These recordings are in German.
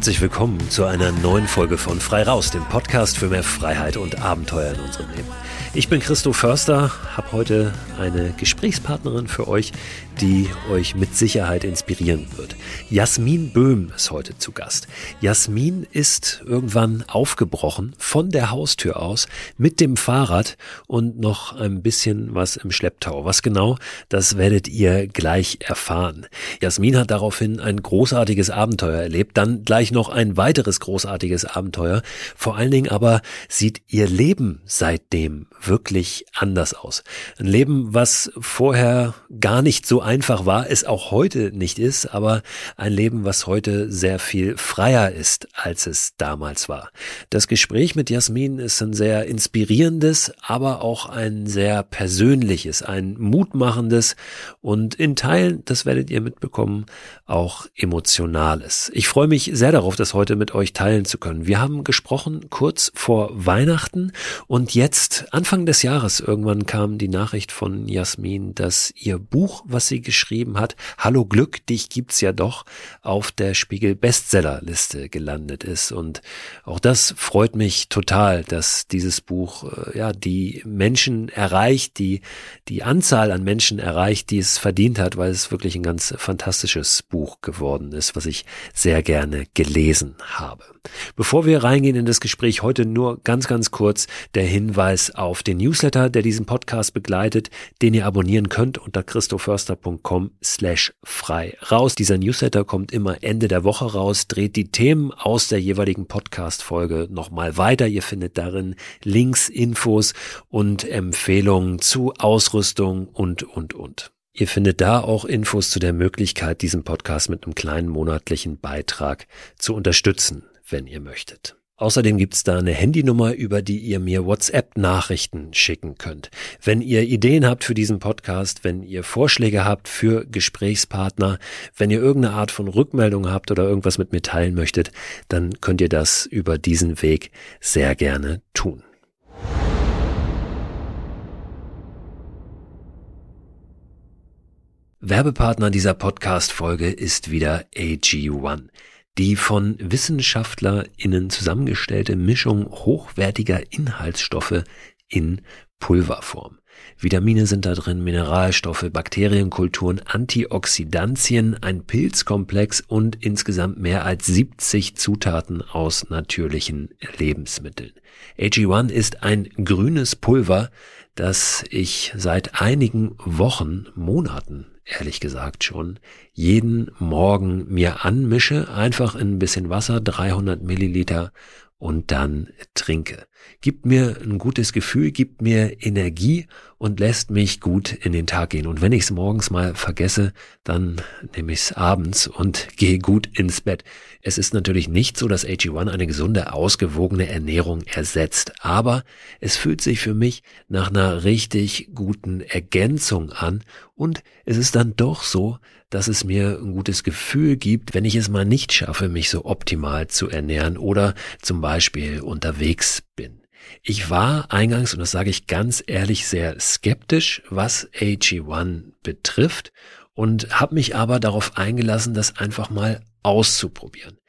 Herzlich willkommen zu einer neuen Folge von Frei Raus, dem Podcast für mehr Freiheit und Abenteuer in unserem Leben. Ich bin Christo Förster, habe heute eine Gesprächspartnerin für euch, die euch mit Sicherheit inspirieren wird. Jasmin Böhm ist heute zu Gast. Jasmin ist irgendwann aufgebrochen von der Haustür aus mit dem Fahrrad und noch ein bisschen was im Schlepptau. Was genau, das werdet ihr gleich erfahren. Jasmin hat daraufhin ein großartiges Abenteuer erlebt, dann gleich noch ein weiteres großartiges Abenteuer. Vor allen Dingen aber sieht ihr Leben seitdem wirklich anders aus. Ein Leben, was vorher gar nicht so einfach war, es auch heute nicht ist, aber ein Leben, was heute sehr viel freier ist, als es damals war. Das Gespräch mit Jasmin ist ein sehr inspirierendes, aber auch ein sehr persönliches, ein mutmachendes und in Teilen, das werdet ihr mitbekommen, auch emotionales. Ich freue mich sehr darauf, das heute mit euch teilen zu können. Wir haben gesprochen kurz vor Weihnachten und jetzt Anfang Anfang des Jahres irgendwann kam die Nachricht von Jasmin, dass ihr Buch, was sie geschrieben hat, Hallo Glück, dich gibt's ja doch, auf der Spiegel Bestsellerliste gelandet ist. Und auch das freut mich total, dass dieses Buch, äh, ja, die Menschen erreicht, die, die Anzahl an Menschen erreicht, die es verdient hat, weil es wirklich ein ganz fantastisches Buch geworden ist, was ich sehr gerne gelesen habe. Bevor wir reingehen in das Gespräch heute nur ganz, ganz kurz der Hinweis auf den Newsletter, der diesen Podcast begleitet, den ihr abonnieren könnt unter christoförster.com slash frei raus. Dieser Newsletter kommt immer Ende der Woche raus, dreht die Themen aus der jeweiligen Podcast-Folge nochmal weiter. Ihr findet darin Links, Infos und Empfehlungen zu Ausrüstung und, und, und. Ihr findet da auch Infos zu der Möglichkeit, diesen Podcast mit einem kleinen monatlichen Beitrag zu unterstützen wenn ihr möchtet. Außerdem gibt's da eine Handynummer, über die ihr mir WhatsApp-Nachrichten schicken könnt. Wenn ihr Ideen habt für diesen Podcast, wenn ihr Vorschläge habt für Gesprächspartner, wenn ihr irgendeine Art von Rückmeldung habt oder irgendwas mit mir teilen möchtet, dann könnt ihr das über diesen Weg sehr gerne tun. Werbepartner dieser Podcast-Folge ist wieder AG1 die von WissenschaftlerInnen zusammengestellte Mischung hochwertiger Inhaltsstoffe in Pulverform. Vitamine sind da drin, Mineralstoffe, Bakterienkulturen, Antioxidantien, ein Pilzkomplex und insgesamt mehr als 70 Zutaten aus natürlichen Lebensmitteln. AG1 ist ein grünes Pulver, das ich seit einigen Wochen, Monaten ehrlich gesagt schon, jeden Morgen mir anmische, einfach in ein bisschen Wasser, 300 Milliliter und dann trinke. Gibt mir ein gutes Gefühl, gibt mir Energie und lässt mich gut in den Tag gehen. Und wenn ich es morgens mal vergesse, dann nehme ich es abends und gehe gut ins Bett. Es ist natürlich nicht so, dass AG1 eine gesunde, ausgewogene Ernährung ersetzt, aber es fühlt sich für mich nach einer richtig guten Ergänzung an und es ist dann doch so, dass es mir ein gutes Gefühl gibt, wenn ich es mal nicht schaffe, mich so optimal zu ernähren oder zum Beispiel unterwegs bin. Ich war eingangs, und das sage ich ganz ehrlich, sehr skeptisch, was AG1 betrifft und habe mich aber darauf eingelassen, das einfach mal auszuprobieren.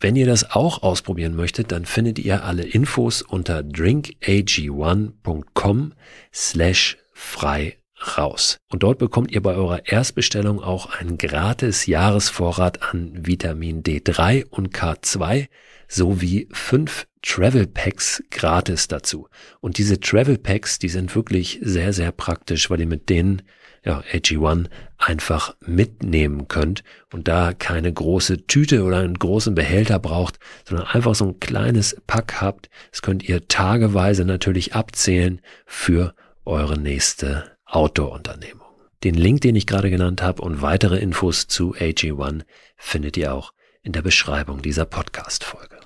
Wenn ihr das auch ausprobieren möchtet, dann findet ihr alle Infos unter drinkag1.com slash frei raus. Und dort bekommt ihr bei eurer Erstbestellung auch einen gratis Jahresvorrat an Vitamin D3 und K2 sowie fünf Travel Packs gratis dazu. Und diese Travel Packs, die sind wirklich sehr, sehr praktisch, weil ihr mit denen ja, AG1 einfach mitnehmen könnt und da keine große Tüte oder einen großen Behälter braucht, sondern einfach so ein kleines Pack habt. Das könnt ihr tageweise natürlich abzählen für eure nächste Outdoor-Unternehmung. Den Link, den ich gerade genannt habe und weitere Infos zu AG1 findet ihr auch in der Beschreibung dieser Podcast-Folge.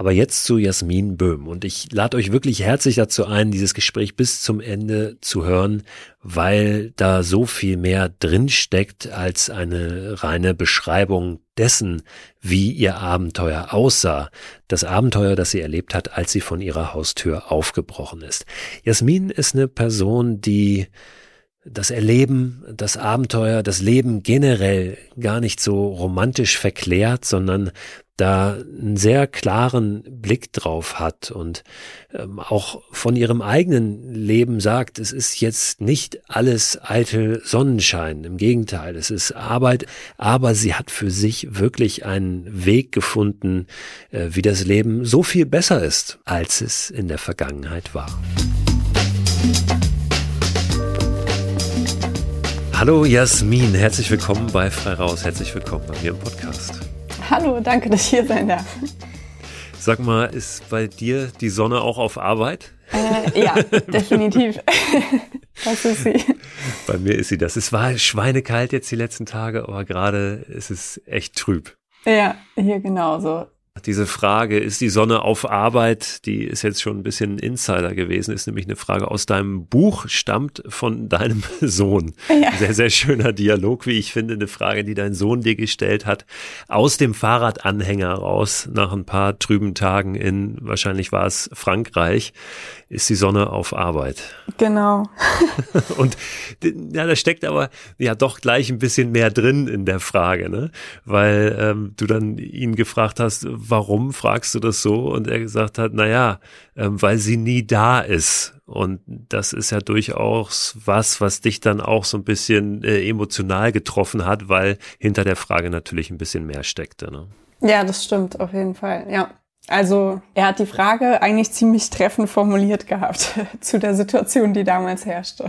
Aber jetzt zu Jasmin Böhm und ich lade euch wirklich herzlich dazu ein, dieses Gespräch bis zum Ende zu hören, weil da so viel mehr drinsteckt als eine reine Beschreibung dessen, wie ihr Abenteuer aussah. Das Abenteuer, das sie erlebt hat, als sie von ihrer Haustür aufgebrochen ist. Jasmin ist eine Person, die das Erleben, das Abenteuer, das Leben generell gar nicht so romantisch verklärt, sondern da einen sehr klaren Blick drauf hat und ähm, auch von ihrem eigenen Leben sagt, es ist jetzt nicht alles eitel Sonnenschein, im Gegenteil, es ist Arbeit, aber sie hat für sich wirklich einen Weg gefunden, äh, wie das Leben so viel besser ist, als es in der Vergangenheit war. Hallo Jasmin, herzlich willkommen bei Frei Raus, herzlich willkommen bei mir im Podcast. Hallo, danke, dass ich hier sein darf. Sag mal, ist bei dir die Sonne auch auf Arbeit? Äh, ja, definitiv. das ist sie. Bei mir ist sie das. Es war schweinekalt jetzt die letzten Tage, aber gerade ist es echt trüb. Ja, hier genauso. Diese Frage, ist die Sonne auf Arbeit, die ist jetzt schon ein bisschen Insider gewesen, ist nämlich eine Frage aus deinem Buch, stammt von deinem Sohn. Ja. Sehr, sehr schöner Dialog, wie ich finde, eine Frage, die dein Sohn dir gestellt hat, aus dem Fahrradanhänger raus, nach ein paar trüben Tagen in, wahrscheinlich war es Frankreich ist die Sonne auf Arbeit. Genau. Und ja, da steckt aber ja doch gleich ein bisschen mehr drin in der Frage, ne? Weil ähm, du dann ihn gefragt hast, warum fragst du das so? Und er gesagt hat, na ja, ähm, weil sie nie da ist. Und das ist ja durchaus was, was dich dann auch so ein bisschen äh, emotional getroffen hat, weil hinter der Frage natürlich ein bisschen mehr steckte. Ne? Ja, das stimmt, auf jeden Fall, ja. Also er hat die Frage eigentlich ziemlich treffend formuliert gehabt zu der Situation, die damals herrschte.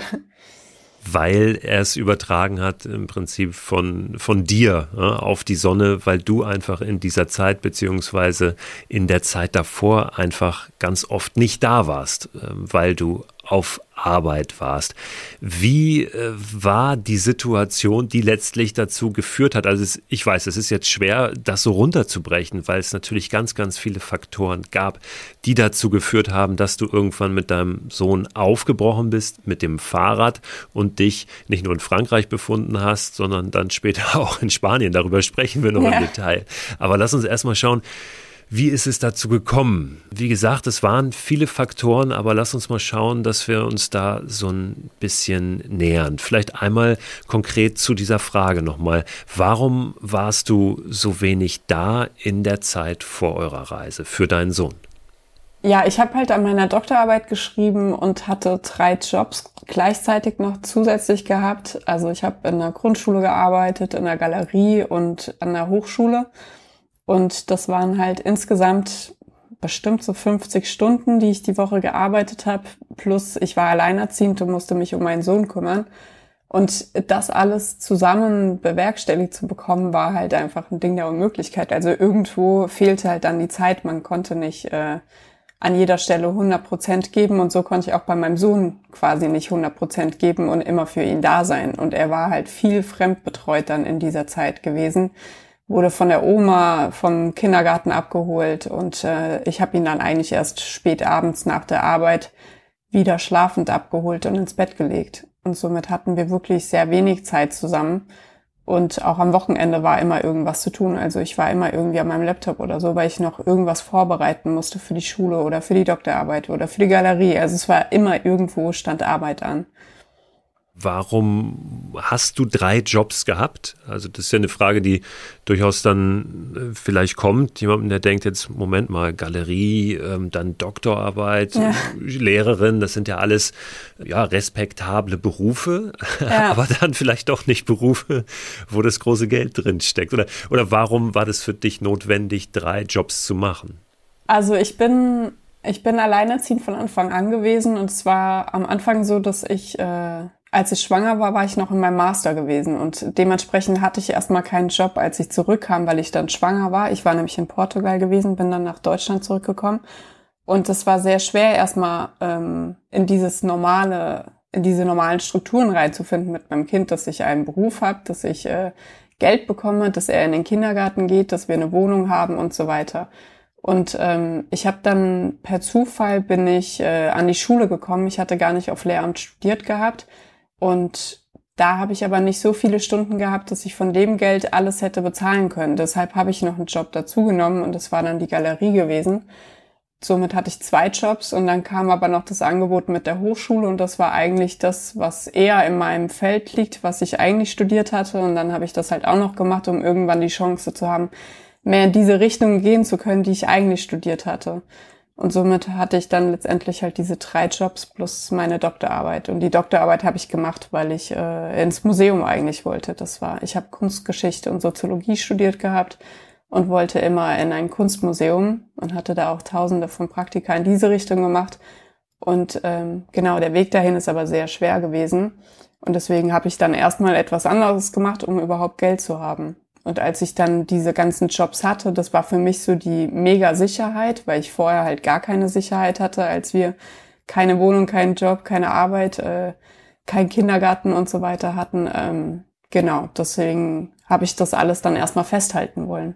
Weil er es übertragen hat im Prinzip von, von dir ja, auf die Sonne, weil du einfach in dieser Zeit beziehungsweise in der Zeit davor einfach ganz oft nicht da warst, ähm, weil du auf Arbeit warst. Wie äh, war die Situation, die letztlich dazu geführt hat? Also es, ich weiß, es ist jetzt schwer, das so runterzubrechen, weil es natürlich ganz, ganz viele Faktoren gab, die dazu geführt haben, dass du irgendwann mit deinem Sohn aufgebrochen bist mit dem Fahrrad und dich nicht nur in Frankreich befunden hast, sondern dann später auch in Spanien. Darüber sprechen wir noch ja. im Detail. Aber lass uns erstmal schauen, wie ist es dazu gekommen? Wie gesagt, es waren viele Faktoren, aber lass uns mal schauen, dass wir uns da so ein bisschen nähern. Vielleicht einmal konkret zu dieser Frage nochmal. Warum warst du so wenig da in der Zeit vor eurer Reise für deinen Sohn? Ja, ich habe halt an meiner Doktorarbeit geschrieben und hatte drei Jobs gleichzeitig noch zusätzlich gehabt. Also ich habe in der Grundschule gearbeitet, in der Galerie und an der Hochschule. Und das waren halt insgesamt bestimmt so 50 Stunden, die ich die Woche gearbeitet habe. Plus ich war alleinerziehend und musste mich um meinen Sohn kümmern. Und das alles zusammen bewerkstelligt zu bekommen, war halt einfach ein Ding der Unmöglichkeit. Also irgendwo fehlte halt dann die Zeit. Man konnte nicht äh, an jeder Stelle 100 Prozent geben. Und so konnte ich auch bei meinem Sohn quasi nicht 100 Prozent geben und immer für ihn da sein. Und er war halt viel fremdbetreut dann in dieser Zeit gewesen wurde von der Oma vom Kindergarten abgeholt und äh, ich habe ihn dann eigentlich erst spät abends nach der Arbeit wieder schlafend abgeholt und ins Bett gelegt. Und somit hatten wir wirklich sehr wenig Zeit zusammen. Und auch am Wochenende war immer irgendwas zu tun. Also ich war immer irgendwie an meinem Laptop oder so, weil ich noch irgendwas vorbereiten musste für die Schule oder für die Doktorarbeit oder für die Galerie. Also es war immer irgendwo stand Arbeit an. Warum hast du drei Jobs gehabt? Also das ist ja eine Frage, die durchaus dann äh, vielleicht kommt. Jemandem, der denkt jetzt, Moment mal, Galerie, ähm, dann Doktorarbeit, ja. Lehrerin, das sind ja alles ja respektable Berufe, ja. aber dann vielleicht doch nicht Berufe, wo das große Geld drin steckt. Oder, oder warum war das für dich notwendig, drei Jobs zu machen? Also ich bin ich bin alleinerziehend von Anfang an gewesen und es war am Anfang so, dass ich äh, als ich schwanger war, war ich noch in meinem Master gewesen und dementsprechend hatte ich erstmal keinen Job, als ich zurückkam, weil ich dann schwanger war. Ich war nämlich in Portugal gewesen, bin dann nach Deutschland zurückgekommen und es war sehr schwer, erstmal ähm, in dieses normale, in diese normalen Strukturen reinzufinden mit meinem Kind, dass ich einen Beruf habe, dass ich äh, Geld bekomme, dass er in den Kindergarten geht, dass wir eine Wohnung haben und so weiter. Und ähm, ich habe dann per Zufall bin ich äh, an die Schule gekommen. Ich hatte gar nicht auf Lehramt studiert gehabt. Und da habe ich aber nicht so viele Stunden gehabt, dass ich von dem Geld alles hätte bezahlen können. Deshalb habe ich noch einen Job dazugenommen und das war dann die Galerie gewesen. Somit hatte ich zwei Jobs und dann kam aber noch das Angebot mit der Hochschule und das war eigentlich das, was eher in meinem Feld liegt, was ich eigentlich studiert hatte. Und dann habe ich das halt auch noch gemacht, um irgendwann die Chance zu haben, mehr in diese Richtung gehen zu können, die ich eigentlich studiert hatte. Und somit hatte ich dann letztendlich halt diese drei Jobs plus meine Doktorarbeit. Und die Doktorarbeit habe ich gemacht, weil ich äh, ins Museum eigentlich wollte. Das war, ich habe Kunstgeschichte und Soziologie studiert gehabt und wollte immer in ein Kunstmuseum und hatte da auch tausende von Praktika in diese Richtung gemacht. Und ähm, genau, der Weg dahin ist aber sehr schwer gewesen. Und deswegen habe ich dann erstmal etwas anderes gemacht, um überhaupt Geld zu haben. Und als ich dann diese ganzen Jobs hatte, das war für mich so die mega Sicherheit, weil ich vorher halt gar keine Sicherheit hatte, als wir keine Wohnung, keinen Job, keine Arbeit, äh, kein Kindergarten und so weiter hatten. Ähm, genau, deswegen habe ich das alles dann erstmal festhalten wollen.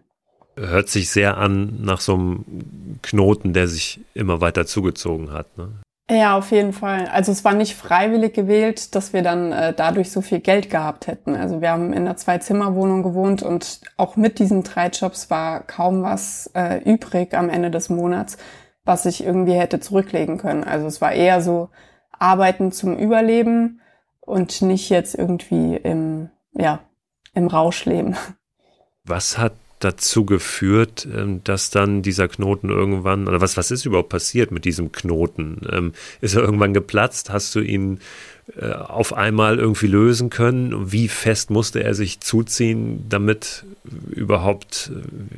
Hört sich sehr an nach so einem Knoten, der sich immer weiter zugezogen hat. Ne? Ja, auf jeden Fall. Also es war nicht freiwillig gewählt, dass wir dann äh, dadurch so viel Geld gehabt hätten. Also wir haben in einer Zwei-Zimmer-Wohnung gewohnt und auch mit diesen drei Jobs war kaum was äh, übrig am Ende des Monats, was ich irgendwie hätte zurücklegen können. Also es war eher so Arbeiten zum Überleben und nicht jetzt irgendwie im, ja, im Rausch leben. Was hat dazu geführt, ähm, dass dann dieser Knoten irgendwann, oder was, was ist überhaupt passiert mit diesem Knoten? Ähm, ist er irgendwann geplatzt? Hast du ihn äh, auf einmal irgendwie lösen können? Wie fest musste er sich zuziehen, damit überhaupt,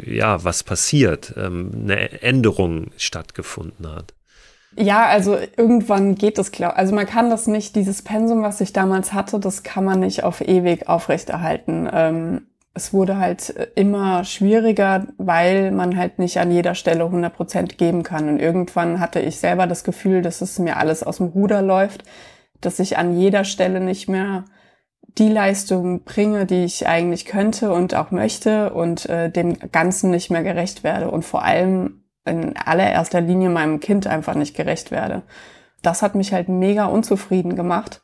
äh, ja, was passiert, ähm, eine Änderung stattgefunden hat? Ja, also irgendwann geht es klar. Also man kann das nicht, dieses Pensum, was ich damals hatte, das kann man nicht auf ewig aufrechterhalten. Es wurde halt immer schwieriger, weil man halt nicht an jeder Stelle 100 Prozent geben kann. Und irgendwann hatte ich selber das Gefühl, dass es mir alles aus dem Ruder läuft, dass ich an jeder Stelle nicht mehr die Leistung bringe, die ich eigentlich könnte und auch möchte und äh, dem Ganzen nicht mehr gerecht werde und vor allem in allererster Linie meinem Kind einfach nicht gerecht werde. Das hat mich halt mega unzufrieden gemacht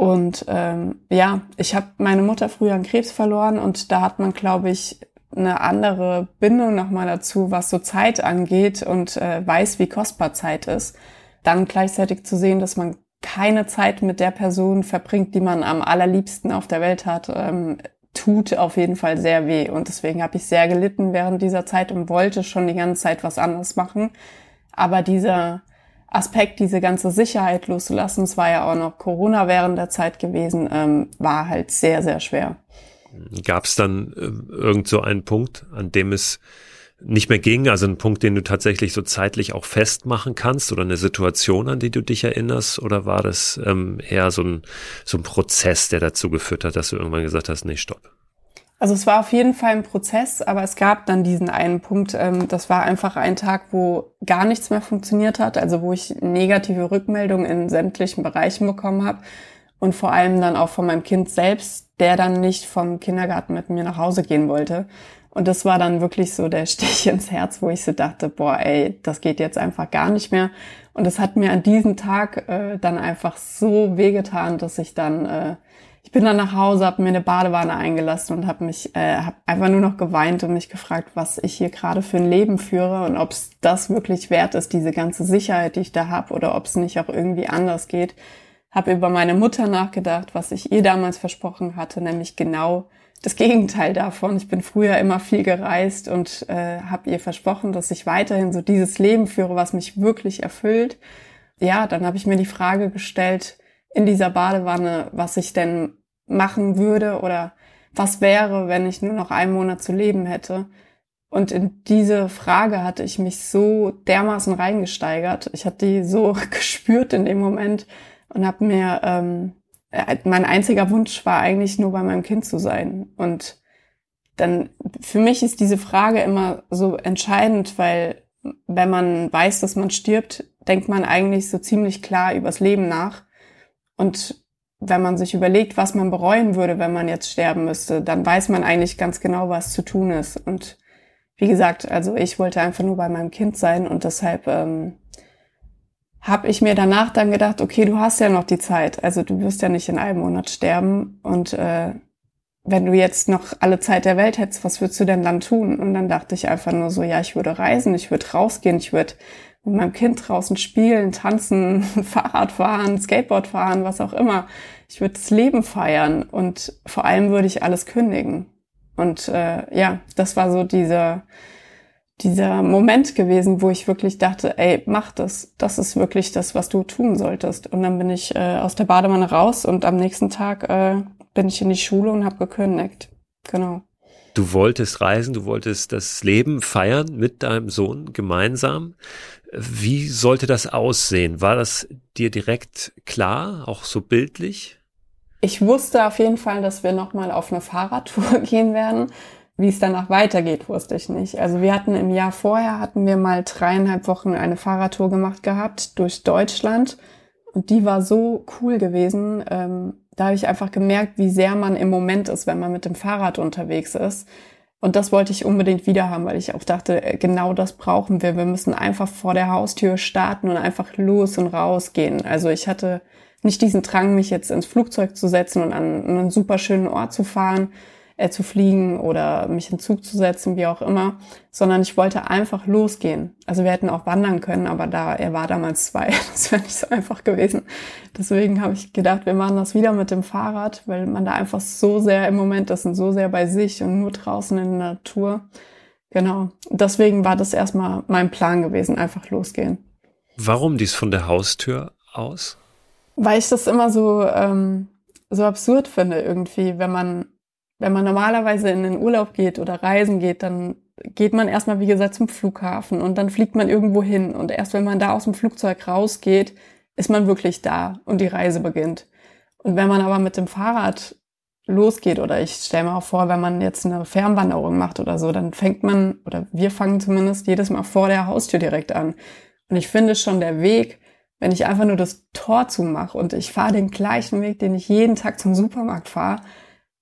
und ähm, ja, ich habe meine Mutter früher an Krebs verloren und da hat man, glaube ich, eine andere Bindung nochmal dazu, was so Zeit angeht und äh, weiß, wie kostbar Zeit ist. Dann gleichzeitig zu sehen, dass man keine Zeit mit der Person verbringt, die man am allerliebsten auf der Welt hat, ähm, tut auf jeden Fall sehr weh. Und deswegen habe ich sehr gelitten während dieser Zeit und wollte schon die ganze Zeit was anderes machen. Aber dieser Aspekt, diese ganze Sicherheit loszulassen, es war ja auch noch Corona während der Zeit gewesen, ähm, war halt sehr, sehr schwer. Gab es dann äh, irgend so einen Punkt, an dem es nicht mehr ging, also einen Punkt, den du tatsächlich so zeitlich auch festmachen kannst oder eine Situation, an die du dich erinnerst, oder war das ähm, eher so ein, so ein Prozess, der dazu geführt hat, dass du irgendwann gesagt hast, nee, stopp? Also es war auf jeden Fall ein Prozess, aber es gab dann diesen einen Punkt, ähm, das war einfach ein Tag, wo gar nichts mehr funktioniert hat, also wo ich negative Rückmeldungen in sämtlichen Bereichen bekommen habe und vor allem dann auch von meinem Kind selbst, der dann nicht vom Kindergarten mit mir nach Hause gehen wollte. Und das war dann wirklich so der Stich ins Herz, wo ich so dachte, boah, ey, das geht jetzt einfach gar nicht mehr. Und es hat mir an diesem Tag äh, dann einfach so wehgetan, dass ich dann äh, ich bin dann nach Hause, habe mir eine Badewanne eingelassen und habe mich, äh, habe einfach nur noch geweint und mich gefragt, was ich hier gerade für ein Leben führe und ob es das wirklich wert ist, diese ganze Sicherheit, die ich da habe, oder ob es nicht auch irgendwie anders geht. Habe über meine Mutter nachgedacht, was ich ihr damals versprochen hatte, nämlich genau das Gegenteil davon. Ich bin früher immer viel gereist und äh, habe ihr versprochen, dass ich weiterhin so dieses Leben führe, was mich wirklich erfüllt. Ja, dann habe ich mir die Frage gestellt, in dieser Badewanne, was ich denn machen würde oder was wäre, wenn ich nur noch einen Monat zu leben hätte. Und in diese Frage hatte ich mich so dermaßen reingesteigert. Ich hatte die so gespürt in dem Moment und habe mir, ähm, äh, mein einziger Wunsch war eigentlich nur bei meinem Kind zu sein. Und dann, für mich ist diese Frage immer so entscheidend, weil wenn man weiß, dass man stirbt, denkt man eigentlich so ziemlich klar übers Leben nach. Und wenn man sich überlegt, was man bereuen würde, wenn man jetzt sterben müsste, dann weiß man eigentlich ganz genau, was zu tun ist. Und wie gesagt, also ich wollte einfach nur bei meinem Kind sein und deshalb ähm, habe ich mir danach dann gedacht, okay, du hast ja noch die Zeit, also du wirst ja nicht in einem Monat sterben und äh, wenn du jetzt noch alle Zeit der Welt hättest, was würdest du denn dann tun? Und dann dachte ich einfach nur so, ja, ich würde reisen, ich würde rausgehen, ich würde mit meinem Kind draußen spielen, tanzen, Fahrrad fahren, Skateboard fahren, was auch immer. Ich würde das Leben feiern und vor allem würde ich alles kündigen. Und äh, ja, das war so dieser dieser Moment gewesen, wo ich wirklich dachte, ey, mach das. Das ist wirklich das, was du tun solltest. Und dann bin ich äh, aus der Badewanne raus und am nächsten Tag äh, bin ich in die Schule und habe gekündigt. Genau. Du wolltest reisen, du wolltest das Leben feiern mit deinem Sohn gemeinsam. Wie sollte das aussehen? War das dir direkt klar, auch so bildlich? Ich wusste auf jeden Fall, dass wir nochmal auf eine Fahrradtour gehen werden. Wie es danach weitergeht, wusste ich nicht. Also wir hatten im Jahr vorher, hatten wir mal dreieinhalb Wochen eine Fahrradtour gemacht gehabt durch Deutschland. Und die war so cool gewesen. Ähm, da habe ich einfach gemerkt, wie sehr man im Moment ist, wenn man mit dem Fahrrad unterwegs ist. Und das wollte ich unbedingt wieder haben, weil ich auch dachte, äh, genau das brauchen wir. Wir müssen einfach vor der Haustür starten und einfach los und rausgehen. Also ich hatte nicht diesen Drang, mich jetzt ins Flugzeug zu setzen und an einen super schönen Ort zu fahren, äh, zu fliegen oder mich in Zug zu setzen, wie auch immer, sondern ich wollte einfach losgehen. Also wir hätten auch wandern können, aber da er war damals zwei, das wäre nicht so einfach gewesen. Deswegen habe ich gedacht, wir machen das wieder mit dem Fahrrad, weil man da einfach so sehr im Moment ist und so sehr bei sich und nur draußen in der Natur. Genau. Deswegen war das erstmal mein Plan gewesen, einfach losgehen. Warum dies von der Haustür aus? Weil ich das immer so, ähm, so absurd finde irgendwie, wenn man wenn man normalerweise in den Urlaub geht oder reisen geht, dann geht man erstmal, wie gesagt, zum Flughafen und dann fliegt man irgendwo hin. Und erst wenn man da aus dem Flugzeug rausgeht, ist man wirklich da und die Reise beginnt. Und wenn man aber mit dem Fahrrad losgeht oder ich stelle mir auch vor, wenn man jetzt eine Fernwanderung macht oder so, dann fängt man, oder wir fangen zumindest jedes Mal vor der Haustür direkt an. Und ich finde schon der Weg, wenn ich einfach nur das Tor zumache und ich fahre den gleichen Weg, den ich jeden Tag zum Supermarkt fahre,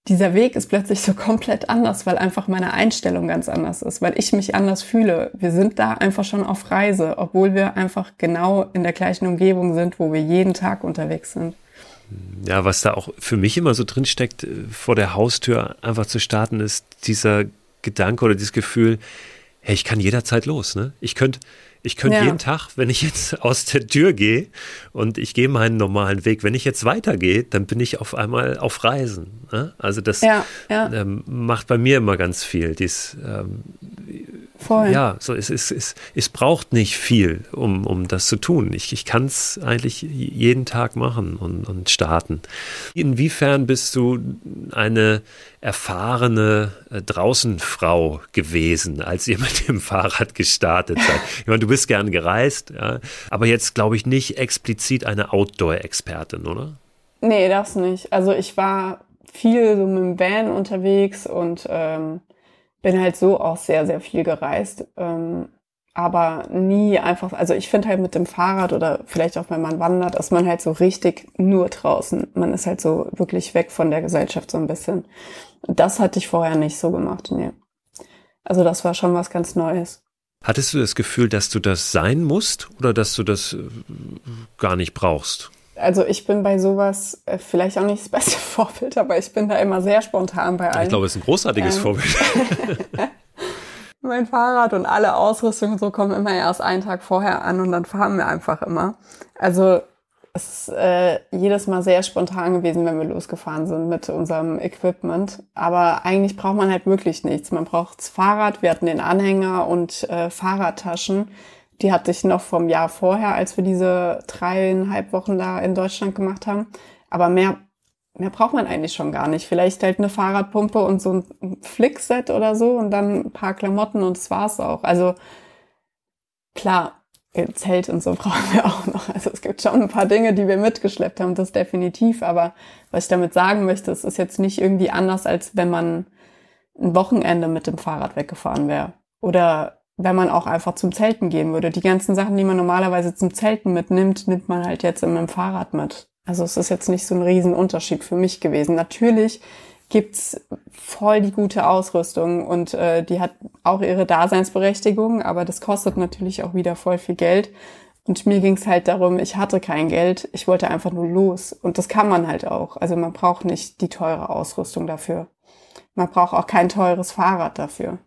dieser Weg ist plötzlich so komplett anders, weil einfach meine Einstellung ganz anders ist, weil ich mich anders fühle. Wir sind da einfach schon auf Reise, obwohl wir einfach genau in der gleichen Umgebung sind, wo wir jeden Tag unterwegs sind. Ja, was da auch für mich immer so drin steckt, äh, vor der Haustür einfach zu starten, ist dieser Gedanke oder dieses Gefühl, hey, ich kann jederzeit los, ne? Ich könnte ich könnte ja. jeden Tag, wenn ich jetzt aus der Tür gehe und ich gehe meinen normalen Weg, wenn ich jetzt weitergehe, dann bin ich auf einmal auf Reisen. Ne? Also das ja, ja. Ähm, macht bei mir immer ganz viel. Dies, ähm, Voll. Ja, so es, es, es, es braucht nicht viel, um, um das zu tun. Ich, ich kann es eigentlich jeden Tag machen und, und starten. Inwiefern bist du eine erfahrene äh, Draußenfrau gewesen, als ihr mit dem Fahrrad gestartet seid? Ich meine, du bist gern gereist, ja, aber jetzt glaube ich nicht explizit eine Outdoor-Expertin, oder? Nee, das nicht. Also ich war viel so mit dem Van unterwegs und ähm, bin halt so auch sehr, sehr viel gereist. Ähm, aber nie einfach, also ich finde halt mit dem Fahrrad oder vielleicht auch wenn man wandert, ist man halt so richtig nur draußen. Man ist halt so wirklich weg von der Gesellschaft so ein bisschen. Das hatte ich vorher nicht so gemacht, nee. Also das war schon was ganz Neues. Hattest du das Gefühl, dass du das sein musst oder dass du das äh, gar nicht brauchst? Also ich bin bei sowas äh, vielleicht auch nicht das beste Vorbild, aber ich bin da immer sehr spontan bei allen. Ich glaube, es ist ein großartiges ähm, Vorbild. mein Fahrrad und alle Ausrüstung und so kommen immer erst einen Tag vorher an und dann fahren wir einfach immer. Also es ist äh, jedes Mal sehr spontan gewesen, wenn wir losgefahren sind mit unserem Equipment. Aber eigentlich braucht man halt wirklich nichts. Man braucht das Fahrrad, wir hatten den Anhänger und äh, Fahrradtaschen die hatte ich noch vom Jahr vorher, als wir diese dreieinhalb Wochen da in Deutschland gemacht haben. Aber mehr, mehr braucht man eigentlich schon gar nicht. Vielleicht halt eine Fahrradpumpe und so ein Flickset oder so und dann ein paar Klamotten und das war's auch. Also klar, Zelt und so brauchen wir auch noch. Also es gibt schon ein paar Dinge, die wir mitgeschleppt haben, das definitiv. Aber was ich damit sagen möchte, es ist jetzt nicht irgendwie anders, als wenn man ein Wochenende mit dem Fahrrad weggefahren wäre. Oder wenn man auch einfach zum Zelten gehen würde. Die ganzen Sachen, die man normalerweise zum Zelten mitnimmt, nimmt man halt jetzt mit dem Fahrrad mit. Also es ist jetzt nicht so ein Riesenunterschied für mich gewesen. Natürlich gibt's voll die gute Ausrüstung und äh, die hat auch ihre Daseinsberechtigung, aber das kostet natürlich auch wieder voll viel Geld. Und mir ging's halt darum, ich hatte kein Geld, ich wollte einfach nur los. Und das kann man halt auch. Also man braucht nicht die teure Ausrüstung dafür. Man braucht auch kein teures Fahrrad dafür.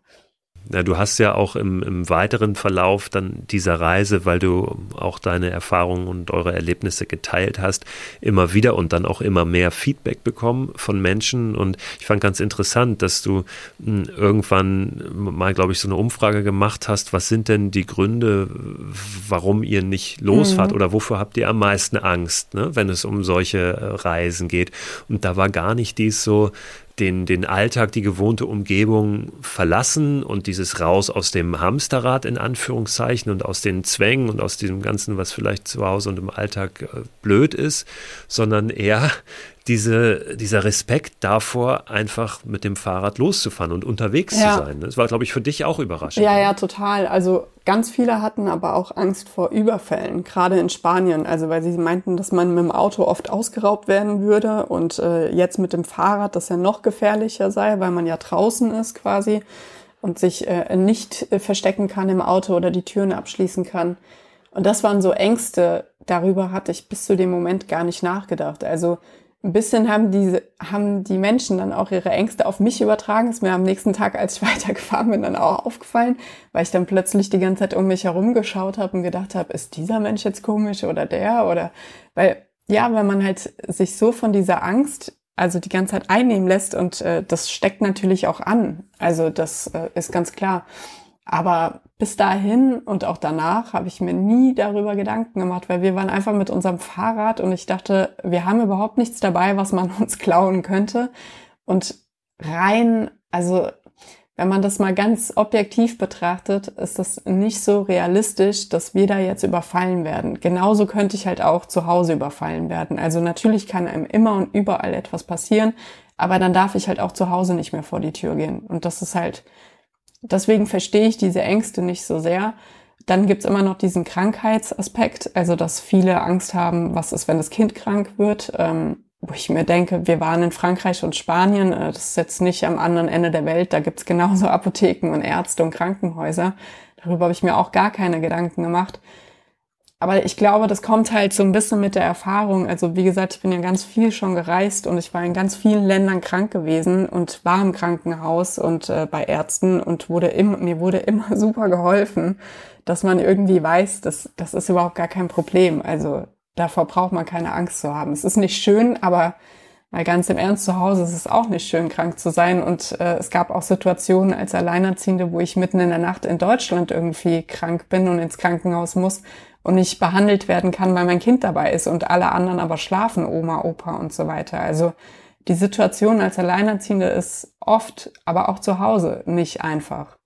Ja, du hast ja auch im, im weiteren Verlauf dann dieser Reise, weil du auch deine Erfahrungen und eure Erlebnisse geteilt hast, immer wieder und dann auch immer mehr Feedback bekommen von Menschen. Und ich fand ganz interessant, dass du hm, irgendwann mal, glaube ich, so eine Umfrage gemacht hast. Was sind denn die Gründe, warum ihr nicht losfahrt mhm. oder wofür habt ihr am meisten Angst, ne, wenn es um solche äh, Reisen geht? Und da war gar nicht dies so, den, den Alltag, die gewohnte Umgebung verlassen und dieses raus aus dem Hamsterrad in Anführungszeichen und aus den Zwängen und aus diesem Ganzen, was vielleicht zu Hause und im Alltag äh, blöd ist, sondern eher diese, dieser Respekt davor, einfach mit dem Fahrrad loszufahren und unterwegs ja. zu sein. Das war, glaube ich, für dich auch überraschend. Ja, ja, total. Also ganz viele hatten aber auch Angst vor Überfällen, gerade in Spanien. Also weil sie meinten, dass man mit dem Auto oft ausgeraubt werden würde und äh, jetzt mit dem Fahrrad das ja noch gefährlicher sei, weil man ja draußen ist quasi und sich äh, nicht äh, verstecken kann im Auto oder die Türen abschließen kann. Und das waren so Ängste, darüber hatte ich bis zu dem Moment gar nicht nachgedacht. Also ein bisschen haben diese, haben die Menschen dann auch ihre Ängste auf mich übertragen. Ist mir am nächsten Tag, als ich weitergefahren bin, dann auch aufgefallen, weil ich dann plötzlich die ganze Zeit um mich herum geschaut habe und gedacht habe, ist dieser Mensch jetzt komisch oder der oder, weil, ja, wenn man halt sich so von dieser Angst also die ganze Zeit einnehmen lässt und äh, das steckt natürlich auch an. Also das äh, ist ganz klar. Aber bis dahin und auch danach habe ich mir nie darüber Gedanken gemacht, weil wir waren einfach mit unserem Fahrrad und ich dachte, wir haben überhaupt nichts dabei, was man uns klauen könnte. Und rein, also wenn man das mal ganz objektiv betrachtet, ist das nicht so realistisch, dass wir da jetzt überfallen werden. Genauso könnte ich halt auch zu Hause überfallen werden. Also natürlich kann einem immer und überall etwas passieren, aber dann darf ich halt auch zu Hause nicht mehr vor die Tür gehen. Und das ist halt Deswegen verstehe ich diese Ängste nicht so sehr. Dann gibt's immer noch diesen Krankheitsaspekt, also dass viele Angst haben, was ist, wenn das Kind krank wird. Ähm, wo ich mir denke, wir waren in Frankreich und Spanien, äh, das ist jetzt nicht am anderen Ende der Welt, da gibt's genauso Apotheken und Ärzte und Krankenhäuser. Darüber habe ich mir auch gar keine Gedanken gemacht. Aber ich glaube, das kommt halt so ein bisschen mit der Erfahrung. Also wie gesagt, ich bin ja ganz viel schon gereist und ich war in ganz vielen Ländern krank gewesen und war im Krankenhaus und äh, bei Ärzten und wurde immer, mir wurde immer super geholfen, dass man irgendwie weiß, dass das ist überhaupt gar kein Problem. Also davor braucht man keine Angst zu haben. Es ist nicht schön, aber mal ganz im Ernst, zu Hause ist es auch nicht schön, krank zu sein. Und äh, es gab auch Situationen als Alleinerziehende, wo ich mitten in der Nacht in Deutschland irgendwie krank bin und ins Krankenhaus muss und nicht behandelt werden kann, weil mein Kind dabei ist und alle anderen aber schlafen, Oma, Opa und so weiter. Also die Situation als Alleinerziehende ist oft, aber auch zu Hause nicht einfach.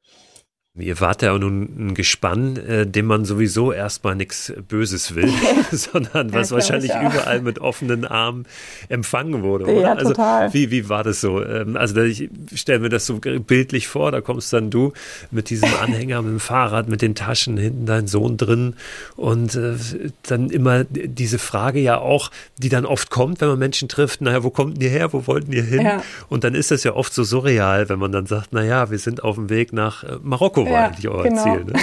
Ihr wart ja nun ein Gespann, äh, dem man sowieso erstmal nichts Böses will, sondern was ja, wahrscheinlich überall mit offenen Armen empfangen wurde. Oder? Ja, also, total. Wie, wie war das so? Ähm, also ich stelle mir das so bildlich vor, da kommst dann du mit diesem Anhänger, mit dem Fahrrad, mit den Taschen, hinten dein Sohn drin und äh, dann immer diese Frage ja auch, die dann oft kommt, wenn man Menschen trifft, naja, wo kommt ihr her, wo wollten ihr hin? Ja. Und dann ist das ja oft so surreal, wenn man dann sagt, naja, wir sind auf dem Weg nach äh, War ja, eigentlich euer genau. Ziel. Ne?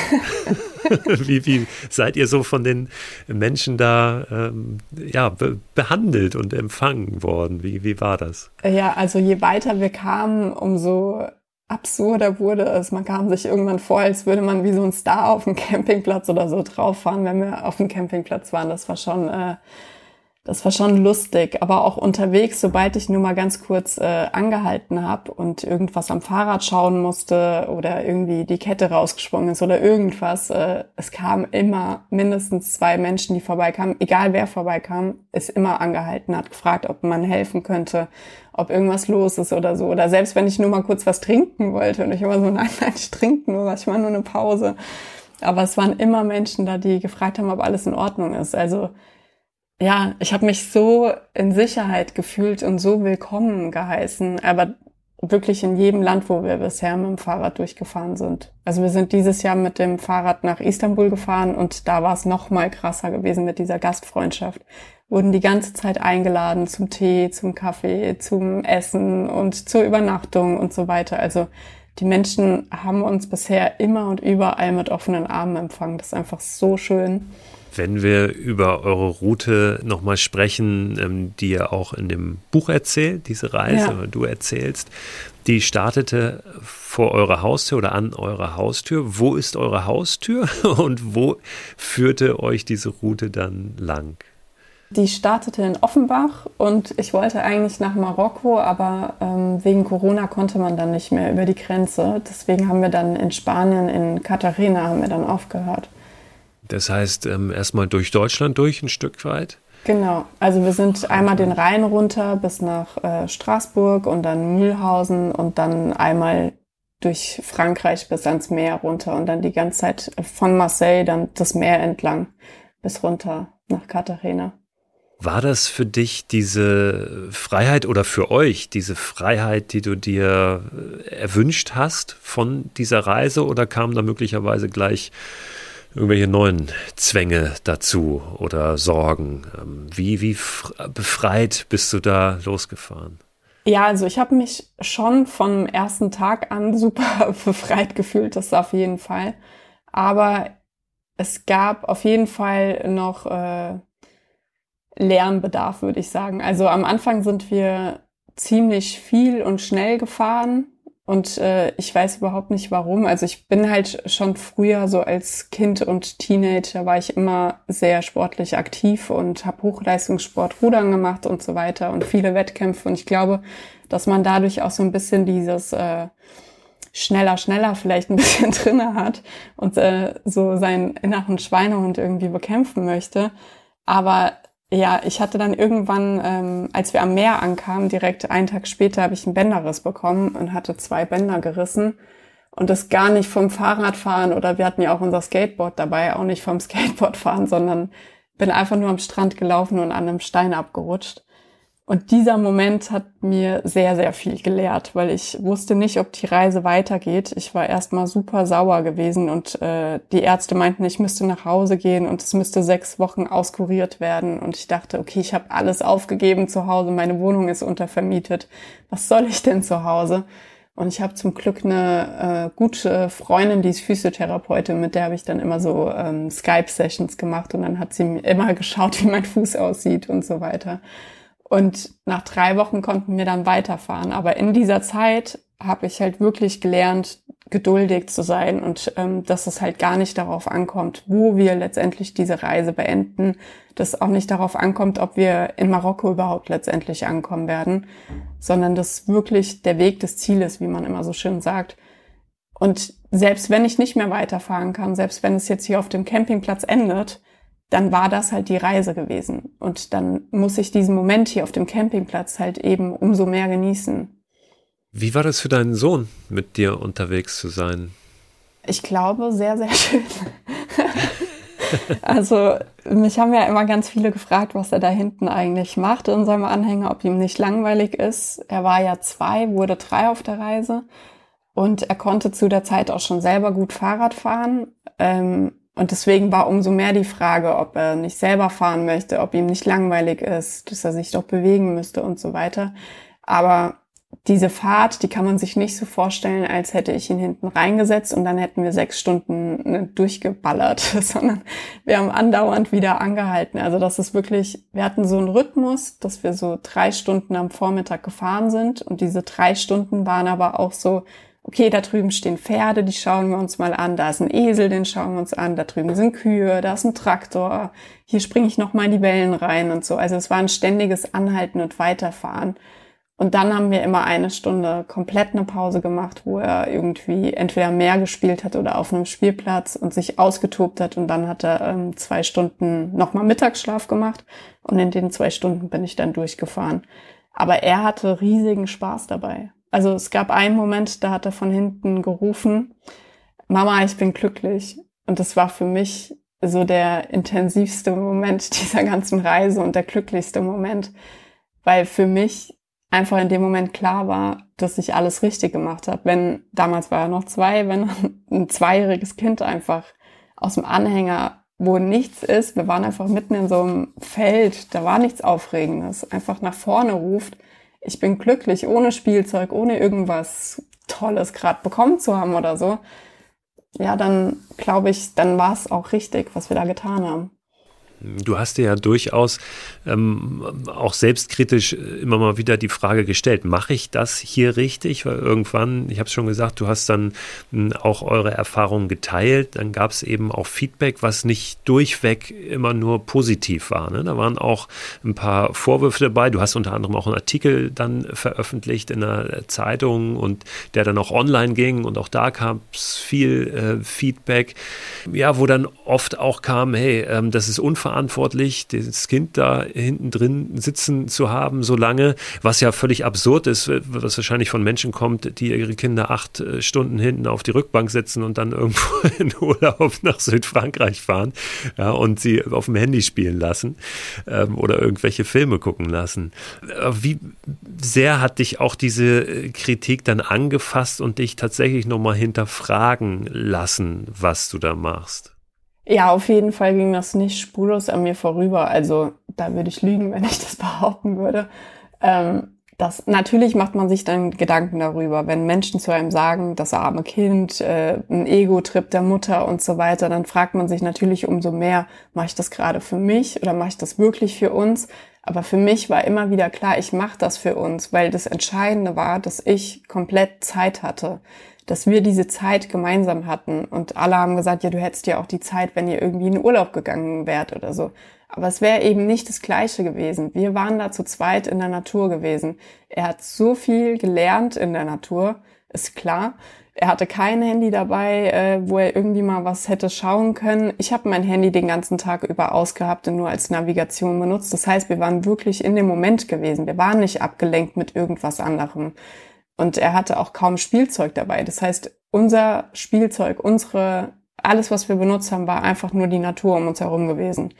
wie, wie seid ihr so von den Menschen da ähm, ja, be behandelt und empfangen worden? Wie, wie war das? Ja, also je weiter wir kamen, umso absurder wurde es. Man kam sich irgendwann vor, als würde man wie so ein Star auf dem Campingplatz oder so drauf fahren, wenn wir auf dem Campingplatz waren. Das war schon äh, das war schon lustig, aber auch unterwegs, sobald ich nur mal ganz kurz äh, angehalten habe und irgendwas am Fahrrad schauen musste oder irgendwie die Kette rausgesprungen ist oder irgendwas, äh, es kamen immer mindestens zwei Menschen, die vorbeikamen, egal wer vorbeikam, ist immer angehalten, hat gefragt, ob man helfen könnte, ob irgendwas los ist oder so. Oder selbst wenn ich nur mal kurz was trinken wollte und ich immer so, nein, nein, ich trinke nur was, ich mache nur eine Pause. Aber es waren immer Menschen da, die gefragt haben, ob alles in Ordnung ist. Also ja, ich habe mich so in Sicherheit gefühlt und so willkommen geheißen, aber wirklich in jedem Land, wo wir bisher mit dem Fahrrad durchgefahren sind. Also wir sind dieses Jahr mit dem Fahrrad nach Istanbul gefahren und da war es noch mal krasser gewesen mit dieser Gastfreundschaft, wurden die ganze Zeit eingeladen zum Tee, zum Kaffee, zum Essen und zur Übernachtung und so weiter. Also die Menschen haben uns bisher immer und überall mit offenen Armen empfangen. Das ist einfach so schön. Wenn wir über eure Route nochmal sprechen, ähm, die ihr auch in dem Buch erzählt, diese Reise, ja. du erzählst, die startete vor eurer Haustür oder an eurer Haustür. Wo ist eure Haustür und wo führte euch diese Route dann lang? Die startete in Offenbach und ich wollte eigentlich nach Marokko, aber ähm, wegen Corona konnte man dann nicht mehr über die Grenze. Deswegen haben wir dann in Spanien, in Cartagena, haben wir dann aufgehört. Das heißt, ähm, erstmal durch Deutschland durch ein Stück weit? Genau, also wir sind einmal den Rhein runter bis nach äh, Straßburg und dann Mühlhausen und dann einmal durch Frankreich bis ans Meer runter und dann die ganze Zeit von Marseille dann das Meer entlang bis runter nach Cartagena. War das für dich diese Freiheit oder für euch diese Freiheit, die du dir äh, erwünscht hast von dieser Reise oder kamen da möglicherweise gleich irgendwelche neuen Zwänge dazu oder Sorgen? Ähm, wie, wie befreit bist du da losgefahren? Ja, also ich habe mich schon vom ersten Tag an super befreit gefühlt, das auf jeden Fall. Aber es gab auf jeden Fall noch äh, Lernbedarf, würde ich sagen. Also am Anfang sind wir ziemlich viel und schnell gefahren und äh, ich weiß überhaupt nicht warum. Also ich bin halt schon früher so als Kind und Teenager war ich immer sehr sportlich aktiv und habe Hochleistungssport, Rudern gemacht und so weiter und viele Wettkämpfe. Und ich glaube, dass man dadurch auch so ein bisschen dieses äh, schneller, schneller vielleicht ein bisschen drinne hat und äh, so seinen inneren Schweinehund irgendwie bekämpfen möchte. Aber ja, ich hatte dann irgendwann, ähm, als wir am Meer ankamen, direkt einen Tag später habe ich einen Bänderriss bekommen und hatte zwei Bänder gerissen. Und das gar nicht vom Fahrradfahren oder wir hatten ja auch unser Skateboard dabei, auch nicht vom Skateboardfahren, sondern bin einfach nur am Strand gelaufen und an einem Stein abgerutscht. Und dieser Moment hat mir sehr, sehr viel gelehrt, weil ich wusste nicht, ob die Reise weitergeht. Ich war erstmal super sauer gewesen und äh, die Ärzte meinten, ich müsste nach Hause gehen und es müsste sechs Wochen auskuriert werden. Und ich dachte, okay, ich habe alles aufgegeben zu Hause, meine Wohnung ist untervermietet. Was soll ich denn zu Hause? Und ich habe zum Glück eine äh, gute Freundin, die ist Physiotherapeutin, mit der habe ich dann immer so ähm, Skype-Sessions gemacht und dann hat sie immer geschaut, wie mein Fuß aussieht und so weiter. Und nach drei Wochen konnten wir dann weiterfahren. Aber in dieser Zeit habe ich halt wirklich gelernt, geduldig zu sein und ähm, dass es halt gar nicht darauf ankommt, wo wir letztendlich diese Reise beenden, dass auch nicht darauf ankommt, ob wir in Marokko überhaupt letztendlich ankommen werden, sondern dass wirklich der Weg des Zieles, wie man immer so schön sagt. Und selbst wenn ich nicht mehr weiterfahren kann, selbst wenn es jetzt hier auf dem Campingplatz endet, dann war das halt die Reise gewesen. Und dann muss ich diesen Moment hier auf dem Campingplatz halt eben umso mehr genießen. Wie war das für deinen Sohn, mit dir unterwegs zu sein? Ich glaube, sehr, sehr schön. also, mich haben ja immer ganz viele gefragt, was er da hinten eigentlich macht in seinem Anhänger, ob ihm nicht langweilig ist. Er war ja zwei, wurde drei auf der Reise und er konnte zu der Zeit auch schon selber gut Fahrrad fahren. Ähm, und deswegen war umso mehr die Frage, ob er nicht selber fahren möchte, ob ihm nicht langweilig ist, dass er sich doch bewegen müsste und so weiter. Aber diese Fahrt, die kann man sich nicht so vorstellen, als hätte ich ihn hinten reingesetzt und dann hätten wir sechs Stunden ne, durchgeballert, sondern wir haben andauernd wieder angehalten. Also das ist wirklich, wir hatten so einen Rhythmus, dass wir so drei Stunden am Vormittag gefahren sind und diese drei Stunden waren aber auch so, okay, da drüben stehen Pferde, die schauen wir uns mal an, da ist ein Esel, den schauen wir uns an, da drüben sind Kühe, da ist ein Traktor, hier springe ich noch mal in die Wellen rein und so. Also es war ein ständiges Anhalten und Weiterfahren. Und dann haben wir immer eine Stunde komplett eine Pause gemacht, wo er irgendwie entweder mehr gespielt hat oder auf einem Spielplatz und sich ausgetobt hat. Und dann hat er ähm, zwei Stunden nochmal Mittagsschlaf gemacht. Und in den zwei Stunden bin ich dann durchgefahren. Aber er hatte riesigen Spaß dabei. Also es gab einen Moment, da hat er von hinten gerufen, Mama, ich bin glücklich. Und das war für mich so der intensivste Moment dieser ganzen Reise und der glücklichste Moment, weil für mich einfach in dem Moment klar war, dass ich alles richtig gemacht habe. Wenn, damals war er noch zwei, wenn ein zweijähriges Kind einfach aus dem Anhänger wo nichts ist. Wir waren einfach mitten in so einem Feld, da war nichts Aufregendes. Einfach nach vorne ruft, ich bin glücklich, ohne Spielzeug, ohne irgendwas Tolles gerade bekommen zu haben oder so. Ja, dann glaube ich, dann war es auch richtig, was wir da getan haben. Du hast dir ja durchaus ähm, auch selbstkritisch immer mal wieder die Frage gestellt, mache ich das hier richtig? Weil irgendwann, ich habe es schon gesagt, du hast dann hm, auch eure Erfahrungen geteilt. Dann gab es eben auch Feedback, was nicht durchweg immer nur positiv war. Ne? Da waren auch ein paar Vorwürfe dabei. Du hast unter anderem auch einen Artikel dann veröffentlicht in einer Zeitung und der dann auch online ging und auch da kam es viel äh, Feedback. Ja, wo dann oft auch kam, hey, ähm, das ist unverantwortlich unverantwortlich, das Kind da hinten drin sitzen zu haben, so lange, was ja völlig absurd ist, was wahrscheinlich von Menschen kommt, die ihre Kinder acht äh, Stunden hinten auf die Rückbank setzen und dann irgendwo in Urlaub nach Südfrankreich fahren ja, und sie auf dem Handy spielen lassen ähm, oder irgendwelche Filme gucken lassen. Wie sehr hat dich auch diese äh, Kritik dann angefasst und dich tatsächlich nochmal hinterfragen lassen, was du da machst? Ja, auf jeden Fall ging das nicht spurlos an mir vorüber. Also da würde ich lügen, wenn ich das behaupten würde. Ähm, das, natürlich macht man sich dann Gedanken darüber, wenn Menschen zu einem sagen, das arme Kind, äh, ein Ego-Trip der Mutter und so weiter, dann fragt man sich natürlich umso mehr, mache ich das gerade für mich oder mache ich das wirklich für uns? Aber für mich war immer wieder klar, ich mache das für uns, weil das Entscheidende war, dass ich komplett Zeit hatte dass wir diese Zeit gemeinsam hatten. Und alle haben gesagt, ja, du hättest ja auch die Zeit, wenn ihr irgendwie in Urlaub gegangen wärt oder so. Aber es wäre eben nicht das Gleiche gewesen. Wir waren da zu zweit in der Natur gewesen. Er hat so viel gelernt in der Natur, ist klar. Er hatte kein Handy dabei, äh, wo er irgendwie mal was hätte schauen können. Ich habe mein Handy den ganzen Tag über ausgehabt und nur als Navigation benutzt. Das heißt, wir waren wirklich in dem Moment gewesen. Wir waren nicht abgelenkt mit irgendwas anderem. Und er hatte auch kaum Spielzeug dabei. Das heißt, unser Spielzeug, unsere, alles, was wir benutzt haben, war einfach nur die Natur um uns herum gewesen.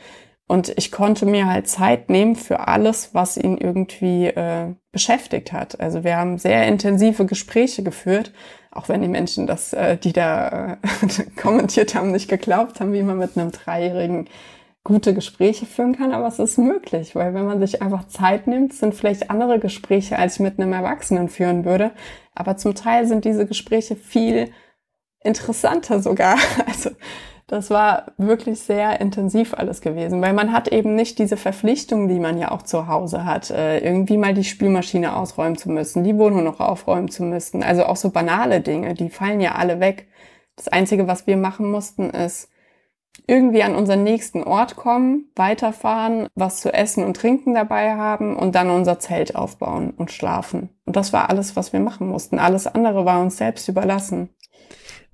Und ich konnte mir halt Zeit nehmen für alles, was ihn irgendwie äh, beschäftigt hat. Also wir haben sehr intensive Gespräche geführt, auch wenn die Menschen das, äh, die da äh, kommentiert haben, nicht geglaubt haben, wie man mit einem Dreijährigen gute Gespräche führen kann, aber es ist möglich, weil wenn man sich einfach Zeit nimmt, sind vielleicht andere Gespräche, als ich mit einem Erwachsenen führen würde. Aber zum Teil sind diese Gespräche viel interessanter sogar. Also das war wirklich sehr intensiv alles gewesen, weil man hat eben nicht diese Verpflichtung, die man ja auch zu Hause hat, äh, irgendwie mal die Spülmaschine ausräumen zu müssen, die Wohnung noch aufräumen zu müssen. Also auch so banale Dinge, die fallen ja alle weg. Das Einzige, was wir machen mussten, ist irgendwie an unseren nächsten Ort kommen, weiterfahren, was zu essen und trinken dabei haben und dann unser Zelt aufbauen und schlafen. Und das war alles, was wir machen mussten. Alles andere war uns selbst überlassen.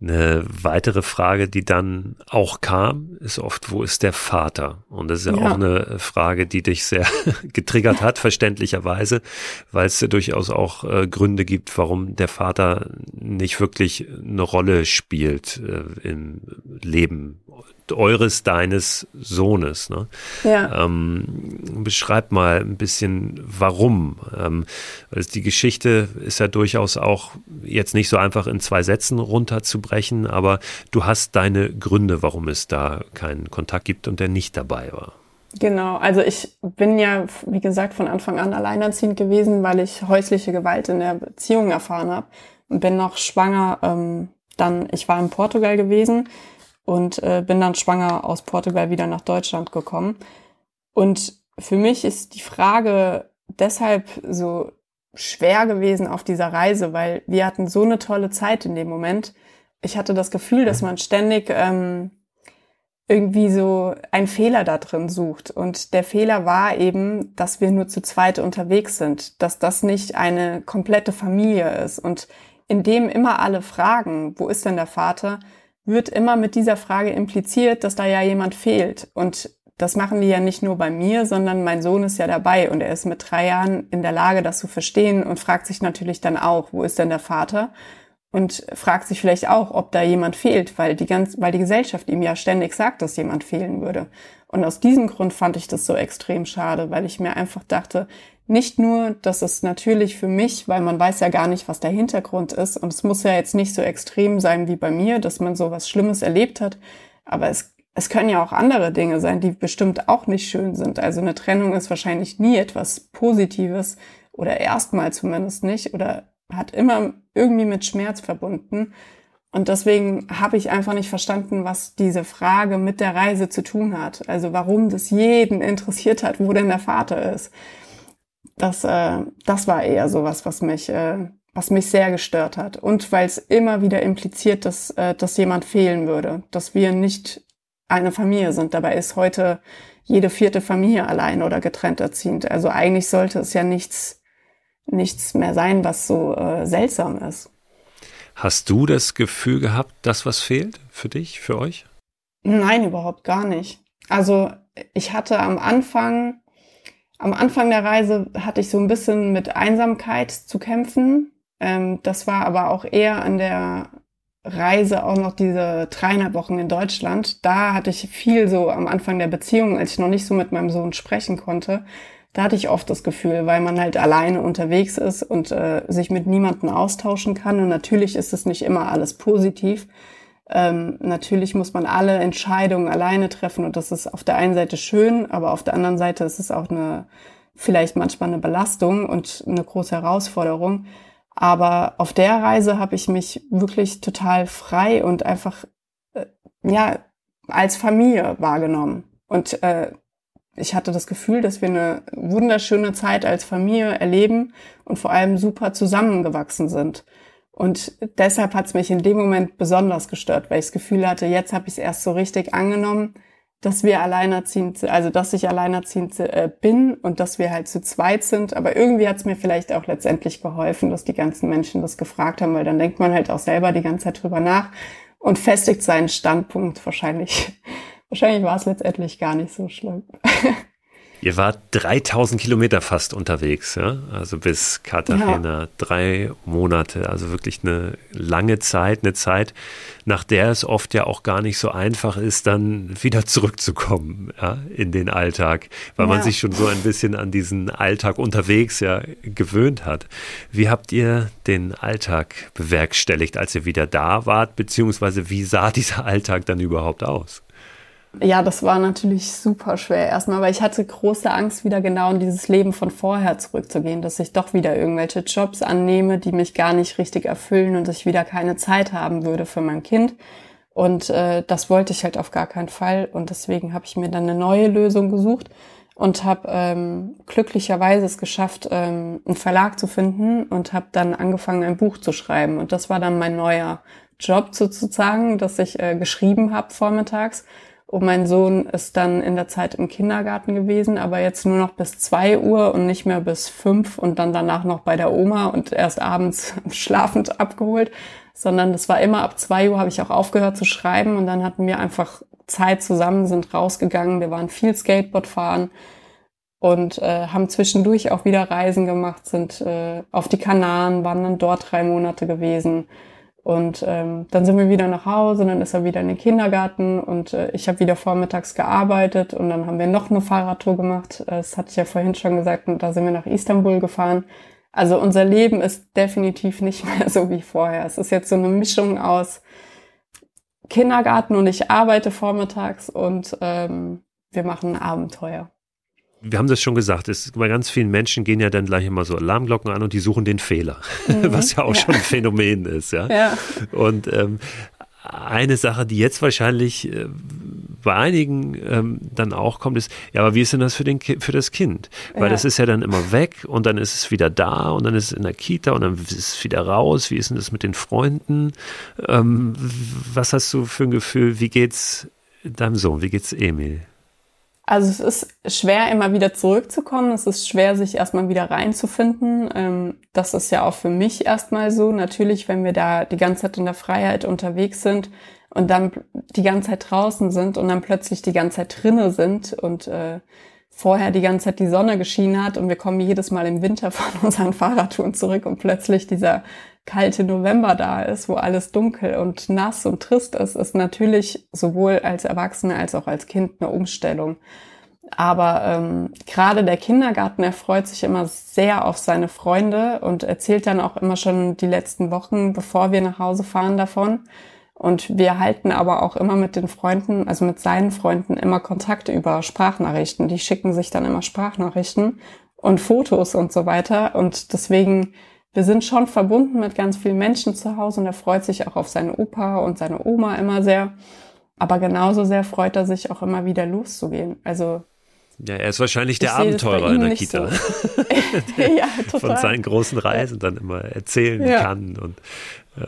Eine weitere Frage, die dann auch kam, ist oft, wo ist der Vater? Und das ist ja, ja. auch eine Frage, die dich sehr getriggert hat, verständlicherweise, weil es ja durchaus auch äh, Gründe gibt, warum der Vater nicht wirklich eine Rolle spielt äh, im Leben eures, deines Sohnes. Ne? Ja. Ähm, beschreib mal ein bisschen, warum. Ähm, weil die Geschichte ist ja durchaus auch jetzt nicht so einfach in zwei Sätzen runterzubrechen, aber du hast deine Gründe, warum es da keinen Kontakt gibt und der nicht dabei war. Genau, also ich bin ja, wie gesagt, von Anfang an alleinerziehend gewesen, weil ich häusliche Gewalt in der Beziehung erfahren habe und bin noch schwanger. Ähm, dann, ich war in Portugal gewesen und äh, bin dann schwanger aus Portugal wieder nach Deutschland gekommen. Und für mich ist die Frage deshalb so schwer gewesen auf dieser Reise, weil wir hatten so eine tolle Zeit in dem Moment. Ich hatte das Gefühl, dass man ständig ähm, irgendwie so einen Fehler da drin sucht. Und der Fehler war eben, dass wir nur zu zweit unterwegs sind, dass das nicht eine komplette Familie ist. Und indem immer alle fragen, wo ist denn der Vater, wird immer mit dieser Frage impliziert, dass da ja jemand fehlt. Und das machen die ja nicht nur bei mir, sondern mein Sohn ist ja dabei und er ist mit drei Jahren in der Lage, das zu verstehen und fragt sich natürlich dann auch, wo ist denn der Vater? Und fragt sich vielleicht auch, ob da jemand fehlt, weil die ganz, weil die Gesellschaft ihm ja ständig sagt, dass jemand fehlen würde. Und aus diesem Grund fand ich das so extrem schade, weil ich mir einfach dachte, nicht nur, dass es natürlich für mich, weil man weiß ja gar nicht, was der Hintergrund ist und es muss ja jetzt nicht so extrem sein wie bei mir, dass man so was Schlimmes erlebt hat, aber es, es können ja auch andere Dinge sein, die bestimmt auch nicht schön sind. Also eine Trennung ist wahrscheinlich nie etwas Positives oder erstmal zumindest nicht oder hat immer irgendwie mit Schmerz verbunden. Und deswegen habe ich einfach nicht verstanden, was diese Frage mit der Reise zu tun hat. Also warum das jeden interessiert hat, wo denn der Vater ist. Das, äh, das war eher sowas, was mich, äh, was mich sehr gestört hat. Und weil es immer wieder impliziert, dass, äh, dass jemand fehlen würde, dass wir nicht eine Familie sind. Dabei ist heute jede vierte Familie allein oder getrennt erziehend. Also eigentlich sollte es ja nichts, nichts mehr sein, was so äh, seltsam ist. Hast du das Gefühl gehabt, dass was fehlt für dich, für euch? Nein, überhaupt gar nicht. Also ich hatte am Anfang, am Anfang der Reise hatte ich so ein bisschen mit Einsamkeit zu kämpfen. Ähm, das war aber auch eher an der Reise auch noch diese dreieinhalb Wochen in Deutschland. Da hatte ich viel so am Anfang der Beziehung, als ich noch nicht so mit meinem Sohn sprechen konnte. Da hatte ich oft das Gefühl, weil man halt alleine unterwegs ist und äh, sich mit niemandem austauschen kann. Und natürlich ist es nicht immer alles positiv. Ähm, natürlich muss man alle Entscheidungen alleine treffen und das ist auf der einen Seite schön, aber auf der anderen Seite ist es auch eine, vielleicht manchmal eine Belastung und eine große Herausforderung. Aber auf der Reise habe ich mich wirklich total frei und einfach äh, ja als Familie wahrgenommen. Und äh, ich hatte das Gefühl, dass wir eine wunderschöne Zeit als Familie erleben und vor allem super zusammengewachsen sind. Und deshalb hat es mich in dem Moment besonders gestört, weil ich das Gefühl hatte, jetzt habe ich es erst so richtig angenommen, dass wir alleinerziehend, also dass ich alleinerziehend äh, bin und dass wir halt zu zweit sind. Aber irgendwie hat es mir vielleicht auch letztendlich geholfen, dass die ganzen Menschen das gefragt haben, weil dann denkt man halt auch selber die ganze Zeit drüber nach und festigt seinen Standpunkt. Wahrscheinlich, wahrscheinlich war es letztendlich gar nicht so schlimm. Ihr wart 3000 Kilometer fast unterwegs, ja? Also bis Cartagena. Ja. Drei Monate. Also wirklich eine lange Zeit, eine Zeit, nach der es oft ja auch gar nicht so einfach ist, dann wieder zurückzukommen, ja, in den Alltag, weil ja. man sich schon so ein bisschen an diesen Alltag unterwegs ja gewöhnt hat. Wie habt ihr den Alltag bewerkstelligt, als ihr wieder da wart? Beziehungsweise wie sah dieser Alltag dann überhaupt aus? Ja, das war natürlich super schwer erstmal, weil ich hatte große Angst, wieder genau in dieses Leben von vorher zurückzugehen, dass ich doch wieder irgendwelche Jobs annehme, die mich gar nicht richtig erfüllen und ich wieder keine Zeit haben würde für mein Kind. Und äh, das wollte ich halt auf gar keinen Fall. Und deswegen habe ich mir dann eine neue Lösung gesucht und habe ähm, glücklicherweise es geschafft, ähm, einen Verlag zu finden und habe dann angefangen, ein Buch zu schreiben. Und das war dann mein neuer Job sozusagen, dass ich äh, geschrieben habe vormittags und mein Sohn ist dann in der Zeit im Kindergarten gewesen, aber jetzt nur noch bis zwei Uhr und nicht mehr bis fünf und dann danach noch bei der Oma und erst abends schlafend abgeholt, sondern das war immer ab zwei Uhr habe ich auch aufgehört zu schreiben und dann hatten wir einfach Zeit zusammen, sind rausgegangen, wir waren viel Skateboard fahren und äh, haben zwischendurch auch wieder Reisen gemacht, sind äh, auf die Kanaren, waren dann dort drei Monate gewesen und ähm, dann sind wir wieder nach Hause, dann ist er wieder in den Kindergarten und äh, ich habe wieder vormittags gearbeitet und dann haben wir noch eine Fahrradtour gemacht. Das hatte ich ja vorhin schon gesagt und da sind wir nach Istanbul gefahren. Also unser Leben ist definitiv nicht mehr so wie vorher. Es ist jetzt so eine Mischung aus Kindergarten und ich arbeite vormittags und ähm, wir machen ein Abenteuer wir haben das schon gesagt, es, bei ganz vielen Menschen gehen ja dann gleich immer so Alarmglocken an und die suchen den Fehler, mhm. was ja auch ja. schon ein Phänomen ist. Ja. ja. Und ähm, eine Sache, die jetzt wahrscheinlich äh, bei einigen ähm, dann auch kommt, ist, ja, aber wie ist denn das für, den Ki für das Kind? Weil ja. das ist ja dann immer weg und dann ist es wieder da und dann ist es in der Kita und dann ist es wieder raus. Wie ist denn das mit den Freunden? Ähm, was hast du für ein Gefühl? Wie geht's deinem Sohn? Wie geht's Emil? Also es ist schwer, immer wieder zurückzukommen. Es ist schwer, sich erstmal wieder reinzufinden. Ähm, das ist ja auch für mich erstmal so. Natürlich, wenn wir da die ganze Zeit in der Freiheit unterwegs sind und dann die ganze Zeit draußen sind und dann plötzlich die ganze Zeit drinne sind und äh, vorher die ganze Zeit die Sonne geschienen hat und wir kommen jedes Mal im Winter von unseren Fahrradtouren zurück und plötzlich dieser kalte November da ist, wo alles dunkel und nass und trist ist, ist natürlich sowohl als Erwachsene als auch als Kind eine Umstellung. Aber ähm, gerade der Kindergarten erfreut sich immer sehr auf seine Freunde und erzählt dann auch immer schon die letzten Wochen, bevor wir nach Hause fahren, davon. Und wir halten aber auch immer mit den Freunden, also mit seinen Freunden, immer Kontakt über Sprachnachrichten. Die schicken sich dann immer Sprachnachrichten und Fotos und so weiter. Und deswegen, wir sind schon verbunden mit ganz vielen Menschen zu Hause und er freut sich auch auf seine Opa und seine Oma immer sehr. Aber genauso sehr freut er sich auch immer wieder loszugehen. Also ja, er ist wahrscheinlich der Abenteurer in der Kita. So. ja, total. Von seinen großen Reisen dann immer erzählen ja. kann. Und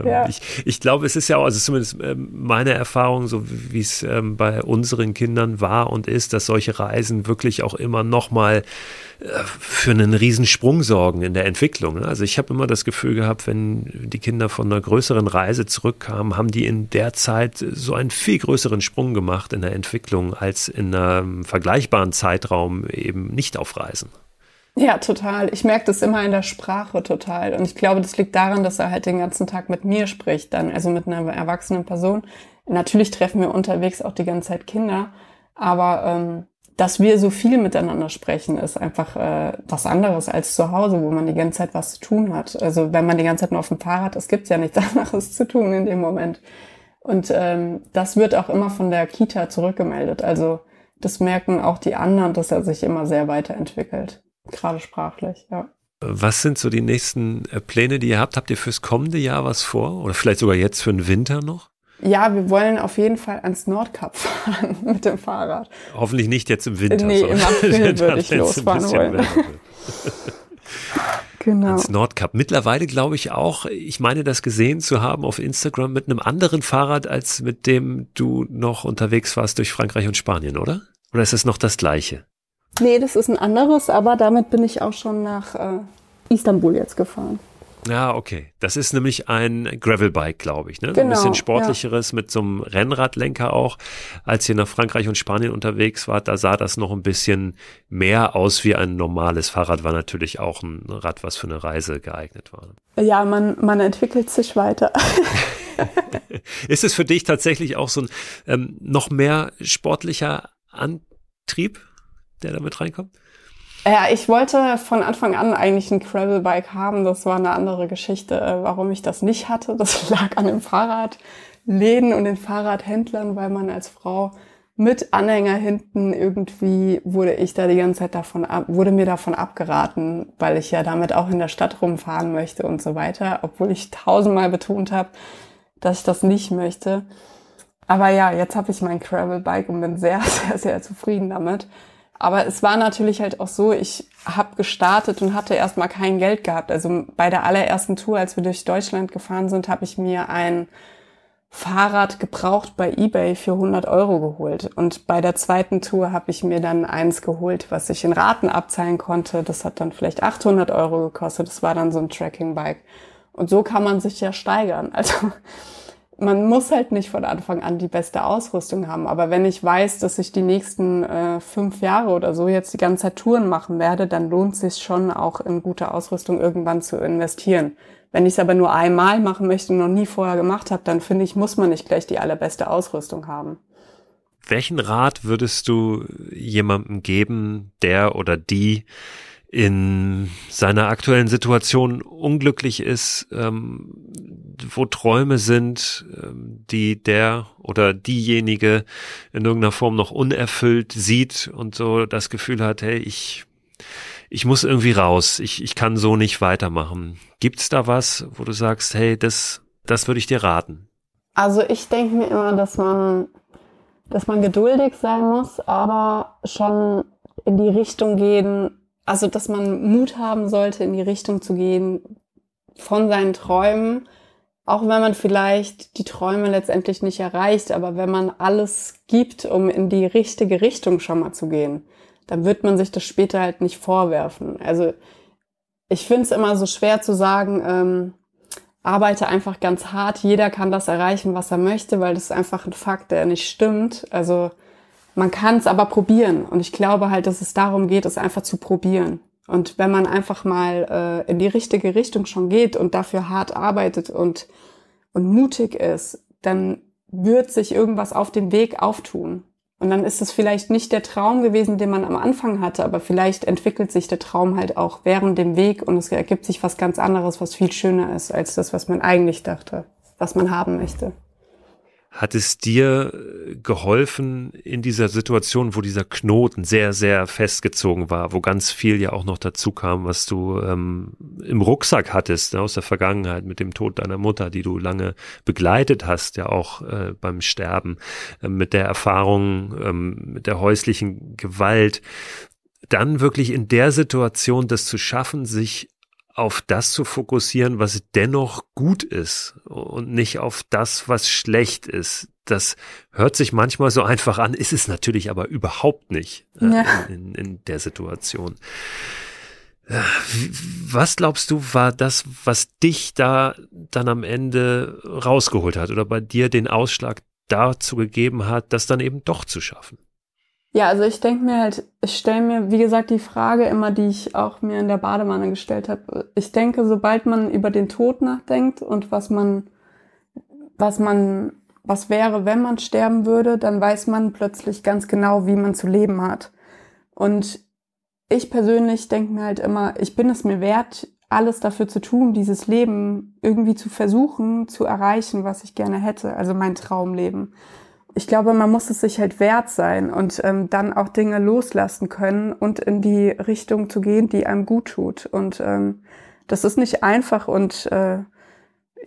ja. ich, ich glaube, es ist ja auch, also zumindest ähm, meine Erfahrung, so wie es ähm, bei unseren Kindern war und ist, dass solche Reisen wirklich auch immer nochmal äh, für einen Riesensprung sorgen in der Entwicklung. Ne? Also ich habe immer das Gefühl gehabt, wenn die Kinder von einer größeren Reise zurückkamen, haben die in der Zeit so einen viel größeren Sprung gemacht in der Entwicklung als in einem vergleichbaren Zeitraum eben nicht auf Reisen. Ja, total. Ich merke das immer in der Sprache total. Und ich glaube, das liegt daran, dass er halt den ganzen Tag mit mir spricht, dann, also mit einer erwachsenen Person. Natürlich treffen wir unterwegs auch die ganze Zeit Kinder, aber ähm, dass wir so viel miteinander sprechen, ist einfach äh, was anderes als zu Hause, wo man die ganze Zeit was zu tun hat. Also wenn man die ganze Zeit nur auf dem Fahrrad ist, gibt's ja nichts anderes zu tun in dem Moment. Und ähm, das wird auch immer von der Kita zurückgemeldet. Also das merken auch die anderen, dass er sich immer sehr weiterentwickelt. Gerade sprachlich, ja. Was sind so die nächsten äh, Pläne, die ihr habt? Habt ihr fürs kommende Jahr was vor? Oder vielleicht sogar jetzt für den Winter noch? Ja, wir wollen auf jeden Fall ans Nordkap fahren mit dem Fahrrad. Hoffentlich nicht jetzt im Winter. Nee, im April würde ich losfahren wollen. genau. Ans Nordkap. Mittlerweile glaube ich auch, ich meine das gesehen zu haben auf Instagram mit einem anderen Fahrrad, als mit dem du noch unterwegs warst durch Frankreich und Spanien, oder? Oder ist es noch das gleiche? Nee, das ist ein anderes, aber damit bin ich auch schon nach äh, Istanbul jetzt gefahren. Ja, okay. Das ist nämlich ein Gravelbike, glaube ich. Ne? Genau, ein bisschen sportlicheres ja. mit so einem Rennradlenker auch. Als ihr nach Frankreich und Spanien unterwegs wart, da sah das noch ein bisschen mehr aus wie ein normales Fahrrad. War natürlich auch ein Rad, was für eine Reise geeignet war. Ja, man, man entwickelt sich weiter. ist es für dich tatsächlich auch so ein ähm, noch mehr sportlicher Antrieb? Der damit reinkommt? Ja, ich wollte von Anfang an eigentlich ein Gravelbike haben. Das war eine andere Geschichte, äh, warum ich das nicht hatte. Das lag an den Fahrradläden und den Fahrradhändlern, weil man als Frau mit Anhänger hinten irgendwie wurde ich da die ganze Zeit davon ab, wurde mir davon abgeraten, weil ich ja damit auch in der Stadt rumfahren möchte und so weiter, obwohl ich tausendmal betont habe, dass ich das nicht möchte. Aber ja, jetzt habe ich mein Gravelbike und bin sehr, sehr, sehr zufrieden damit. Aber es war natürlich halt auch so, ich habe gestartet und hatte erstmal kein Geld gehabt. Also bei der allerersten Tour, als wir durch Deutschland gefahren sind, habe ich mir ein Fahrrad gebraucht bei eBay für 100 Euro geholt. Und bei der zweiten Tour habe ich mir dann eins geholt, was ich in Raten abzahlen konnte. Das hat dann vielleicht 800 Euro gekostet. Das war dann so ein Tracking-Bike. Und so kann man sich ja steigern. Also man muss halt nicht von Anfang an die beste Ausrüstung haben. Aber wenn ich weiß, dass ich die nächsten äh, fünf Jahre oder so jetzt die ganze Zeit Touren machen werde, dann lohnt es sich schon auch in gute Ausrüstung irgendwann zu investieren. Wenn ich es aber nur einmal machen möchte und noch nie vorher gemacht habe, dann finde ich, muss man nicht gleich die allerbeste Ausrüstung haben. Welchen Rat würdest du jemandem geben, der oder die in seiner aktuellen Situation unglücklich ist, ähm, wo Träume sind, ähm, die der oder diejenige in irgendeiner Form noch unerfüllt sieht und so das Gefühl hat, hey, ich, ich muss irgendwie raus, ich, ich kann so nicht weitermachen. Gibt's da was, wo du sagst, hey, das, das würde ich dir raten? Also ich denke mir immer, dass man, dass man geduldig sein muss, aber schon in die Richtung gehen, also, dass man Mut haben sollte, in die Richtung zu gehen von seinen Träumen, auch wenn man vielleicht die Träume letztendlich nicht erreicht, aber wenn man alles gibt, um in die richtige Richtung schon mal zu gehen, dann wird man sich das später halt nicht vorwerfen. Also ich finde es immer so schwer zu sagen, ähm, arbeite einfach ganz hart, jeder kann das erreichen, was er möchte, weil das ist einfach ein Fakt, der nicht stimmt. Also man kann es aber probieren. Und ich glaube halt, dass es darum geht, es einfach zu probieren. Und wenn man einfach mal äh, in die richtige Richtung schon geht und dafür hart arbeitet und, und mutig ist, dann wird sich irgendwas auf dem Weg auftun. Und dann ist es vielleicht nicht der Traum gewesen, den man am Anfang hatte, aber vielleicht entwickelt sich der Traum halt auch während dem Weg und es ergibt sich was ganz anderes, was viel schöner ist als das, was man eigentlich dachte, was man haben möchte. Hat es dir äh, geholfen in dieser Situation, wo dieser Knoten sehr, sehr festgezogen war, wo ganz viel ja auch noch dazu kam, was du ähm, im Rucksack hattest ne, aus der Vergangenheit mit dem Tod deiner Mutter, die du lange begleitet hast, ja auch äh, beim Sterben, äh, mit der Erfahrung, ähm, mit der häuslichen Gewalt, dann wirklich in der Situation das zu schaffen, sich auf das zu fokussieren, was dennoch gut ist und nicht auf das, was schlecht ist. Das hört sich manchmal so einfach an, ist es natürlich aber überhaupt nicht äh, ja. in, in der Situation. Äh, was glaubst du, war das, was dich da dann am Ende rausgeholt hat oder bei dir den Ausschlag dazu gegeben hat, das dann eben doch zu schaffen? Ja, also ich denke mir halt, ich stelle mir, wie gesagt, die Frage immer, die ich auch mir in der Badewanne gestellt habe. Ich denke, sobald man über den Tod nachdenkt und was man, was man, was wäre, wenn man sterben würde, dann weiß man plötzlich ganz genau, wie man zu leben hat. Und ich persönlich denke mir halt immer, ich bin es mir wert, alles dafür zu tun, dieses Leben irgendwie zu versuchen, zu erreichen, was ich gerne hätte, also mein Traumleben ich glaube, man muss es sich halt wert sein und ähm, dann auch Dinge loslassen können und in die Richtung zu gehen, die einem gut tut. Und ähm, das ist nicht einfach und äh,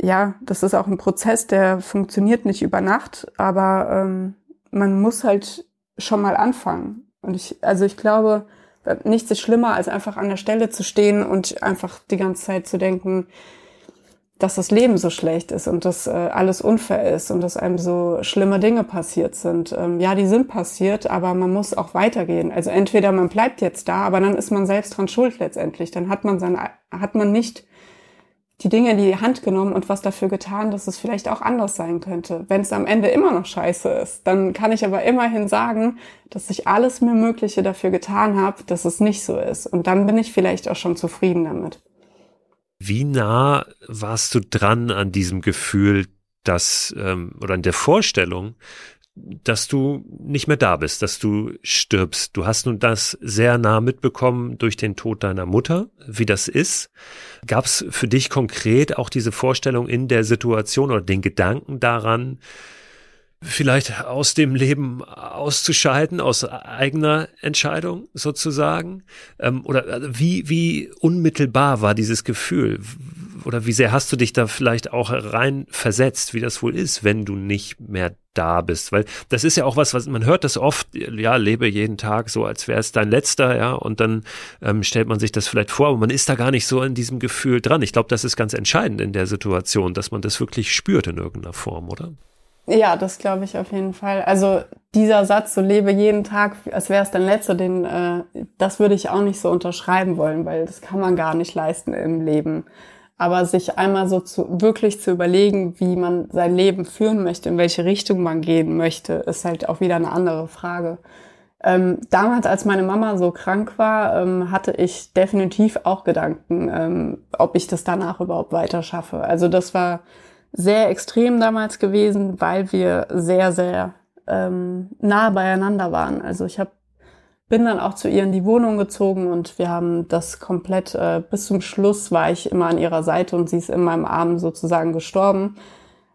ja, das ist auch ein Prozess, der funktioniert nicht über Nacht, aber ähm, man muss halt schon mal anfangen. Und ich, also ich glaube, nichts ist schlimmer, als einfach an der Stelle zu stehen und einfach die ganze Zeit zu denken, dass das Leben so schlecht ist und dass äh, alles unfair ist und dass einem so schlimme Dinge passiert sind. Ähm, ja, die sind passiert, aber man muss auch weitergehen. Also entweder man bleibt jetzt da, aber dann ist man selbst dran schuld letztendlich. Dann hat man sein, hat man nicht die Dinge in die Hand genommen und was dafür getan, dass es vielleicht auch anders sein könnte. Wenn es am Ende immer noch scheiße ist, dann kann ich aber immerhin sagen, dass ich alles mir Mögliche dafür getan habe, dass es nicht so ist. Und dann bin ich vielleicht auch schon zufrieden damit. Wie nah warst du dran an diesem Gefühl, dass ähm, oder an der Vorstellung, dass du nicht mehr da bist, dass du stirbst. Du hast nun das sehr nah mitbekommen durch den Tod deiner Mutter, wie das ist. Gab es für dich konkret auch diese Vorstellung in der Situation oder den Gedanken daran, vielleicht aus dem Leben auszuscheiden, aus eigener Entscheidung sozusagen? Ähm, oder äh, wie, wie unmittelbar war dieses Gefühl? Oder wie sehr hast du dich da vielleicht auch rein versetzt, wie das wohl ist, wenn du nicht mehr da bist? Weil das ist ja auch was, was man hört das oft, ja, lebe jeden Tag so, als wäre es dein letzter, ja, und dann ähm, stellt man sich das vielleicht vor, aber man ist da gar nicht so in diesem Gefühl dran. Ich glaube, das ist ganz entscheidend in der Situation, dass man das wirklich spürt in irgendeiner Form, oder? Ja, das glaube ich auf jeden Fall. Also dieser Satz, so lebe jeden Tag, als wäre es dein letzter, den, äh, das würde ich auch nicht so unterschreiben wollen, weil das kann man gar nicht leisten im Leben. Aber sich einmal so zu, wirklich zu überlegen, wie man sein Leben führen möchte, in welche Richtung man gehen möchte, ist halt auch wieder eine andere Frage. Ähm, damals, als meine Mama so krank war, ähm, hatte ich definitiv auch Gedanken, ähm, ob ich das danach überhaupt weiter schaffe. Also das war sehr extrem damals gewesen, weil wir sehr, sehr ähm, nah beieinander waren. Also ich hab, bin dann auch zu ihr in die Wohnung gezogen und wir haben das komplett, äh, bis zum Schluss war ich immer an ihrer Seite und sie ist in meinem Arm sozusagen gestorben.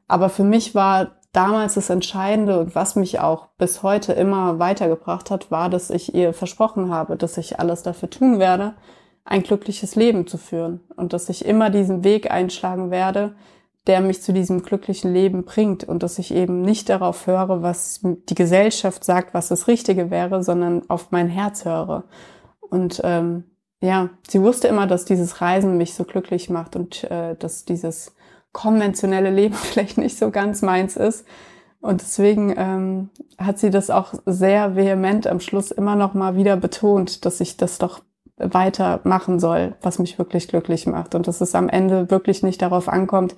Aber für mich war damals das Entscheidende und was mich auch bis heute immer weitergebracht hat, war, dass ich ihr versprochen habe, dass ich alles dafür tun werde, ein glückliches Leben zu führen und dass ich immer diesen Weg einschlagen werde, der mich zu diesem glücklichen Leben bringt und dass ich eben nicht darauf höre, was die Gesellschaft sagt, was das Richtige wäre, sondern auf mein Herz höre. Und ähm, ja, sie wusste immer, dass dieses Reisen mich so glücklich macht und äh, dass dieses konventionelle Leben vielleicht nicht so ganz meins ist. Und deswegen ähm, hat sie das auch sehr vehement am Schluss immer noch mal wieder betont, dass ich das doch weitermachen soll, was mich wirklich glücklich macht. Und dass es am Ende wirklich nicht darauf ankommt,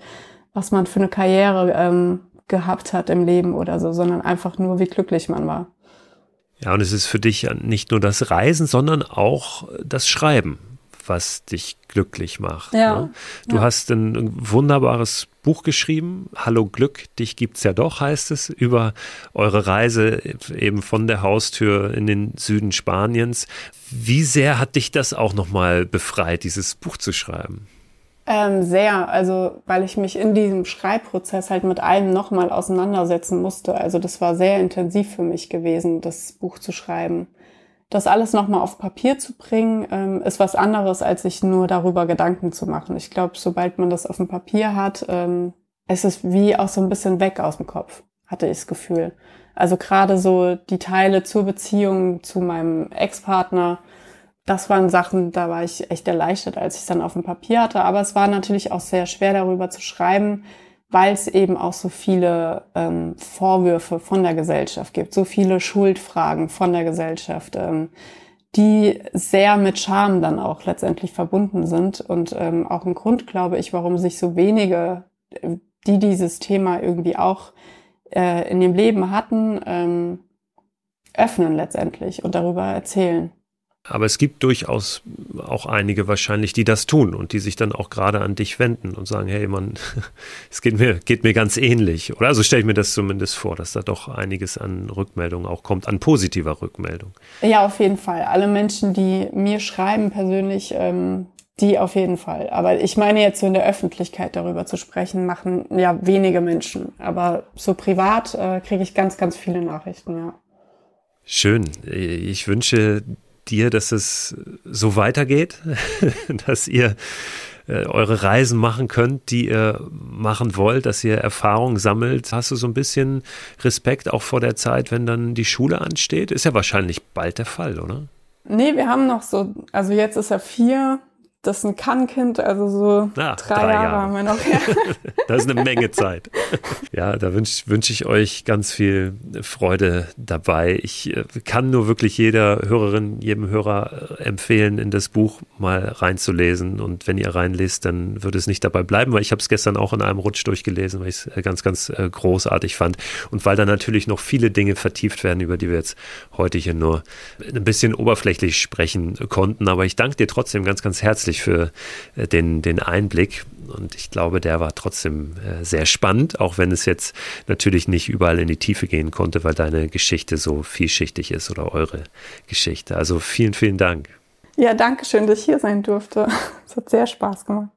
was man für eine Karriere ähm, gehabt hat im Leben oder so, sondern einfach nur, wie glücklich man war. Ja, und es ist für dich nicht nur das Reisen, sondern auch das Schreiben, was dich glücklich macht. Ja, ne? Du ja. hast ein wunderbares Buch geschrieben, Hallo Glück, dich gibt's ja doch, heißt es, über eure Reise eben von der Haustür in den Süden Spaniens. Wie sehr hat dich das auch nochmal befreit, dieses Buch zu schreiben? Ähm, sehr, also weil ich mich in diesem Schreibprozess halt mit allem nochmal auseinandersetzen musste. Also das war sehr intensiv für mich gewesen, das Buch zu schreiben. Das alles nochmal auf Papier zu bringen, ähm, ist was anderes, als sich nur darüber Gedanken zu machen. Ich glaube, sobald man das auf dem Papier hat, ähm, ist es wie auch so ein bisschen weg aus dem Kopf, hatte ich das Gefühl. Also gerade so die Teile zur Beziehung zu meinem Ex-Partner, das waren Sachen, da war ich echt erleichtert, als ich es dann auf dem Papier hatte. Aber es war natürlich auch sehr schwer darüber zu schreiben, weil es eben auch so viele ähm, Vorwürfe von der Gesellschaft gibt, so viele Schuldfragen von der Gesellschaft, ähm, die sehr mit Scham dann auch letztendlich verbunden sind und ähm, auch ein Grund, glaube ich, warum sich so wenige, äh, die dieses Thema irgendwie auch äh, in dem Leben hatten, ähm, öffnen letztendlich und darüber erzählen. Aber es gibt durchaus auch einige wahrscheinlich, die das tun und die sich dann auch gerade an dich wenden und sagen, hey man, es geht mir, geht mir ganz ähnlich. Oder also stelle ich mir das zumindest vor, dass da doch einiges an Rückmeldung auch kommt, an positiver Rückmeldung. Ja, auf jeden Fall. Alle Menschen, die mir schreiben persönlich, ähm, die auf jeden Fall. Aber ich meine jetzt so in der Öffentlichkeit darüber zu sprechen, machen ja wenige Menschen. Aber so privat äh, kriege ich ganz, ganz viele Nachrichten, ja. Schön. Ich wünsche dir, dass es so weitergeht, dass ihr äh, eure Reisen machen könnt, die ihr machen wollt, dass ihr Erfahrung sammelt. Hast du so ein bisschen Respekt auch vor der Zeit, wenn dann die Schule ansteht? Ist ja wahrscheinlich bald der Fall, oder? Nee, wir haben noch so, also jetzt ist er vier, das ist ein Kannkind, also so ah, drei, drei, Jahre, haben wir noch. Ja. das ist eine Menge Zeit. Ja, da wünsche wünsch ich euch ganz viel Freude dabei. Ich äh, kann nur wirklich jeder Hörerin, jedem Hörer äh, empfehlen, in das Buch mal reinzulesen. Und wenn ihr reinlest, dann würde es nicht dabei bleiben, weil ich habe es gestern auch in einem Rutsch durchgelesen, weil ich es äh, ganz, ganz großartig fand. Und weil da natürlich noch viele Dinge vertieft werden, über die wir jetzt heute hier nur ein bisschen oberflächlich sprechen konnten. Aber ich danke dir trotzdem ganz, ganz herzlich herzlich für äh, den, den Einblick. Und ich glaube, der war trotzdem äh, sehr spannend, auch wenn es jetzt natürlich nicht überall in die Tiefe gehen konnte, weil deine Geschichte so vielschichtig ist oder eure Geschichte. Also vielen, vielen Dank. Ja, danke schön, dass ich hier sein durfte. Es hat sehr Spaß gemacht.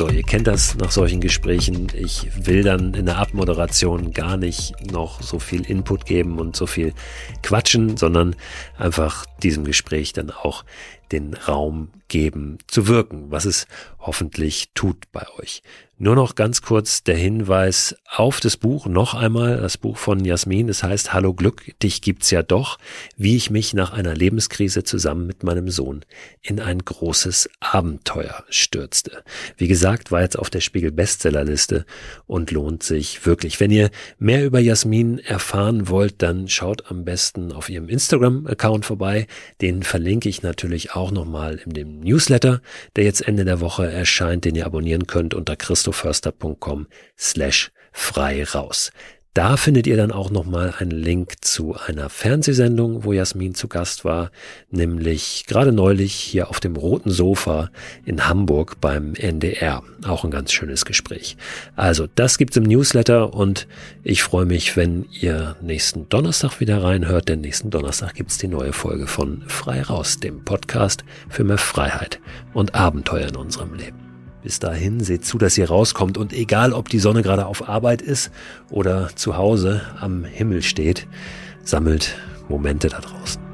So, ihr kennt das nach solchen Gesprächen. Ich will dann in der Abmoderation gar nicht noch so viel Input geben und so viel quatschen, sondern einfach diesem Gespräch dann auch den Raum geben zu wirken, was es hoffentlich tut bei euch. Nur noch ganz kurz der Hinweis auf das Buch, noch einmal das Buch von Jasmin, das heißt Hallo Glück, dich gibt's ja doch, wie ich mich nach einer Lebenskrise zusammen mit meinem Sohn in ein großes Abenteuer stürzte. Wie gesagt, war jetzt auf der Spiegel Bestsellerliste und lohnt sich wirklich. Wenn ihr mehr über Jasmin erfahren wollt, dann schaut am besten auf ihrem Instagram-Account vorbei. Den verlinke ich natürlich auch nochmal in dem Newsletter, der jetzt Ende der Woche erscheint, den ihr abonnieren könnt unter christoförster.com slash frei raus. Da findet ihr dann auch nochmal einen Link zu einer Fernsehsendung, wo Jasmin zu Gast war, nämlich gerade neulich hier auf dem roten Sofa in Hamburg beim NDR. Auch ein ganz schönes Gespräch. Also, das gibt's im Newsletter und ich freue mich, wenn ihr nächsten Donnerstag wieder reinhört, denn nächsten Donnerstag gibt's die neue Folge von Frei Raus, dem Podcast für mehr Freiheit und Abenteuer in unserem Leben. Bis dahin seht zu, dass ihr rauskommt und egal, ob die Sonne gerade auf Arbeit ist oder zu Hause am Himmel steht, sammelt Momente da draußen.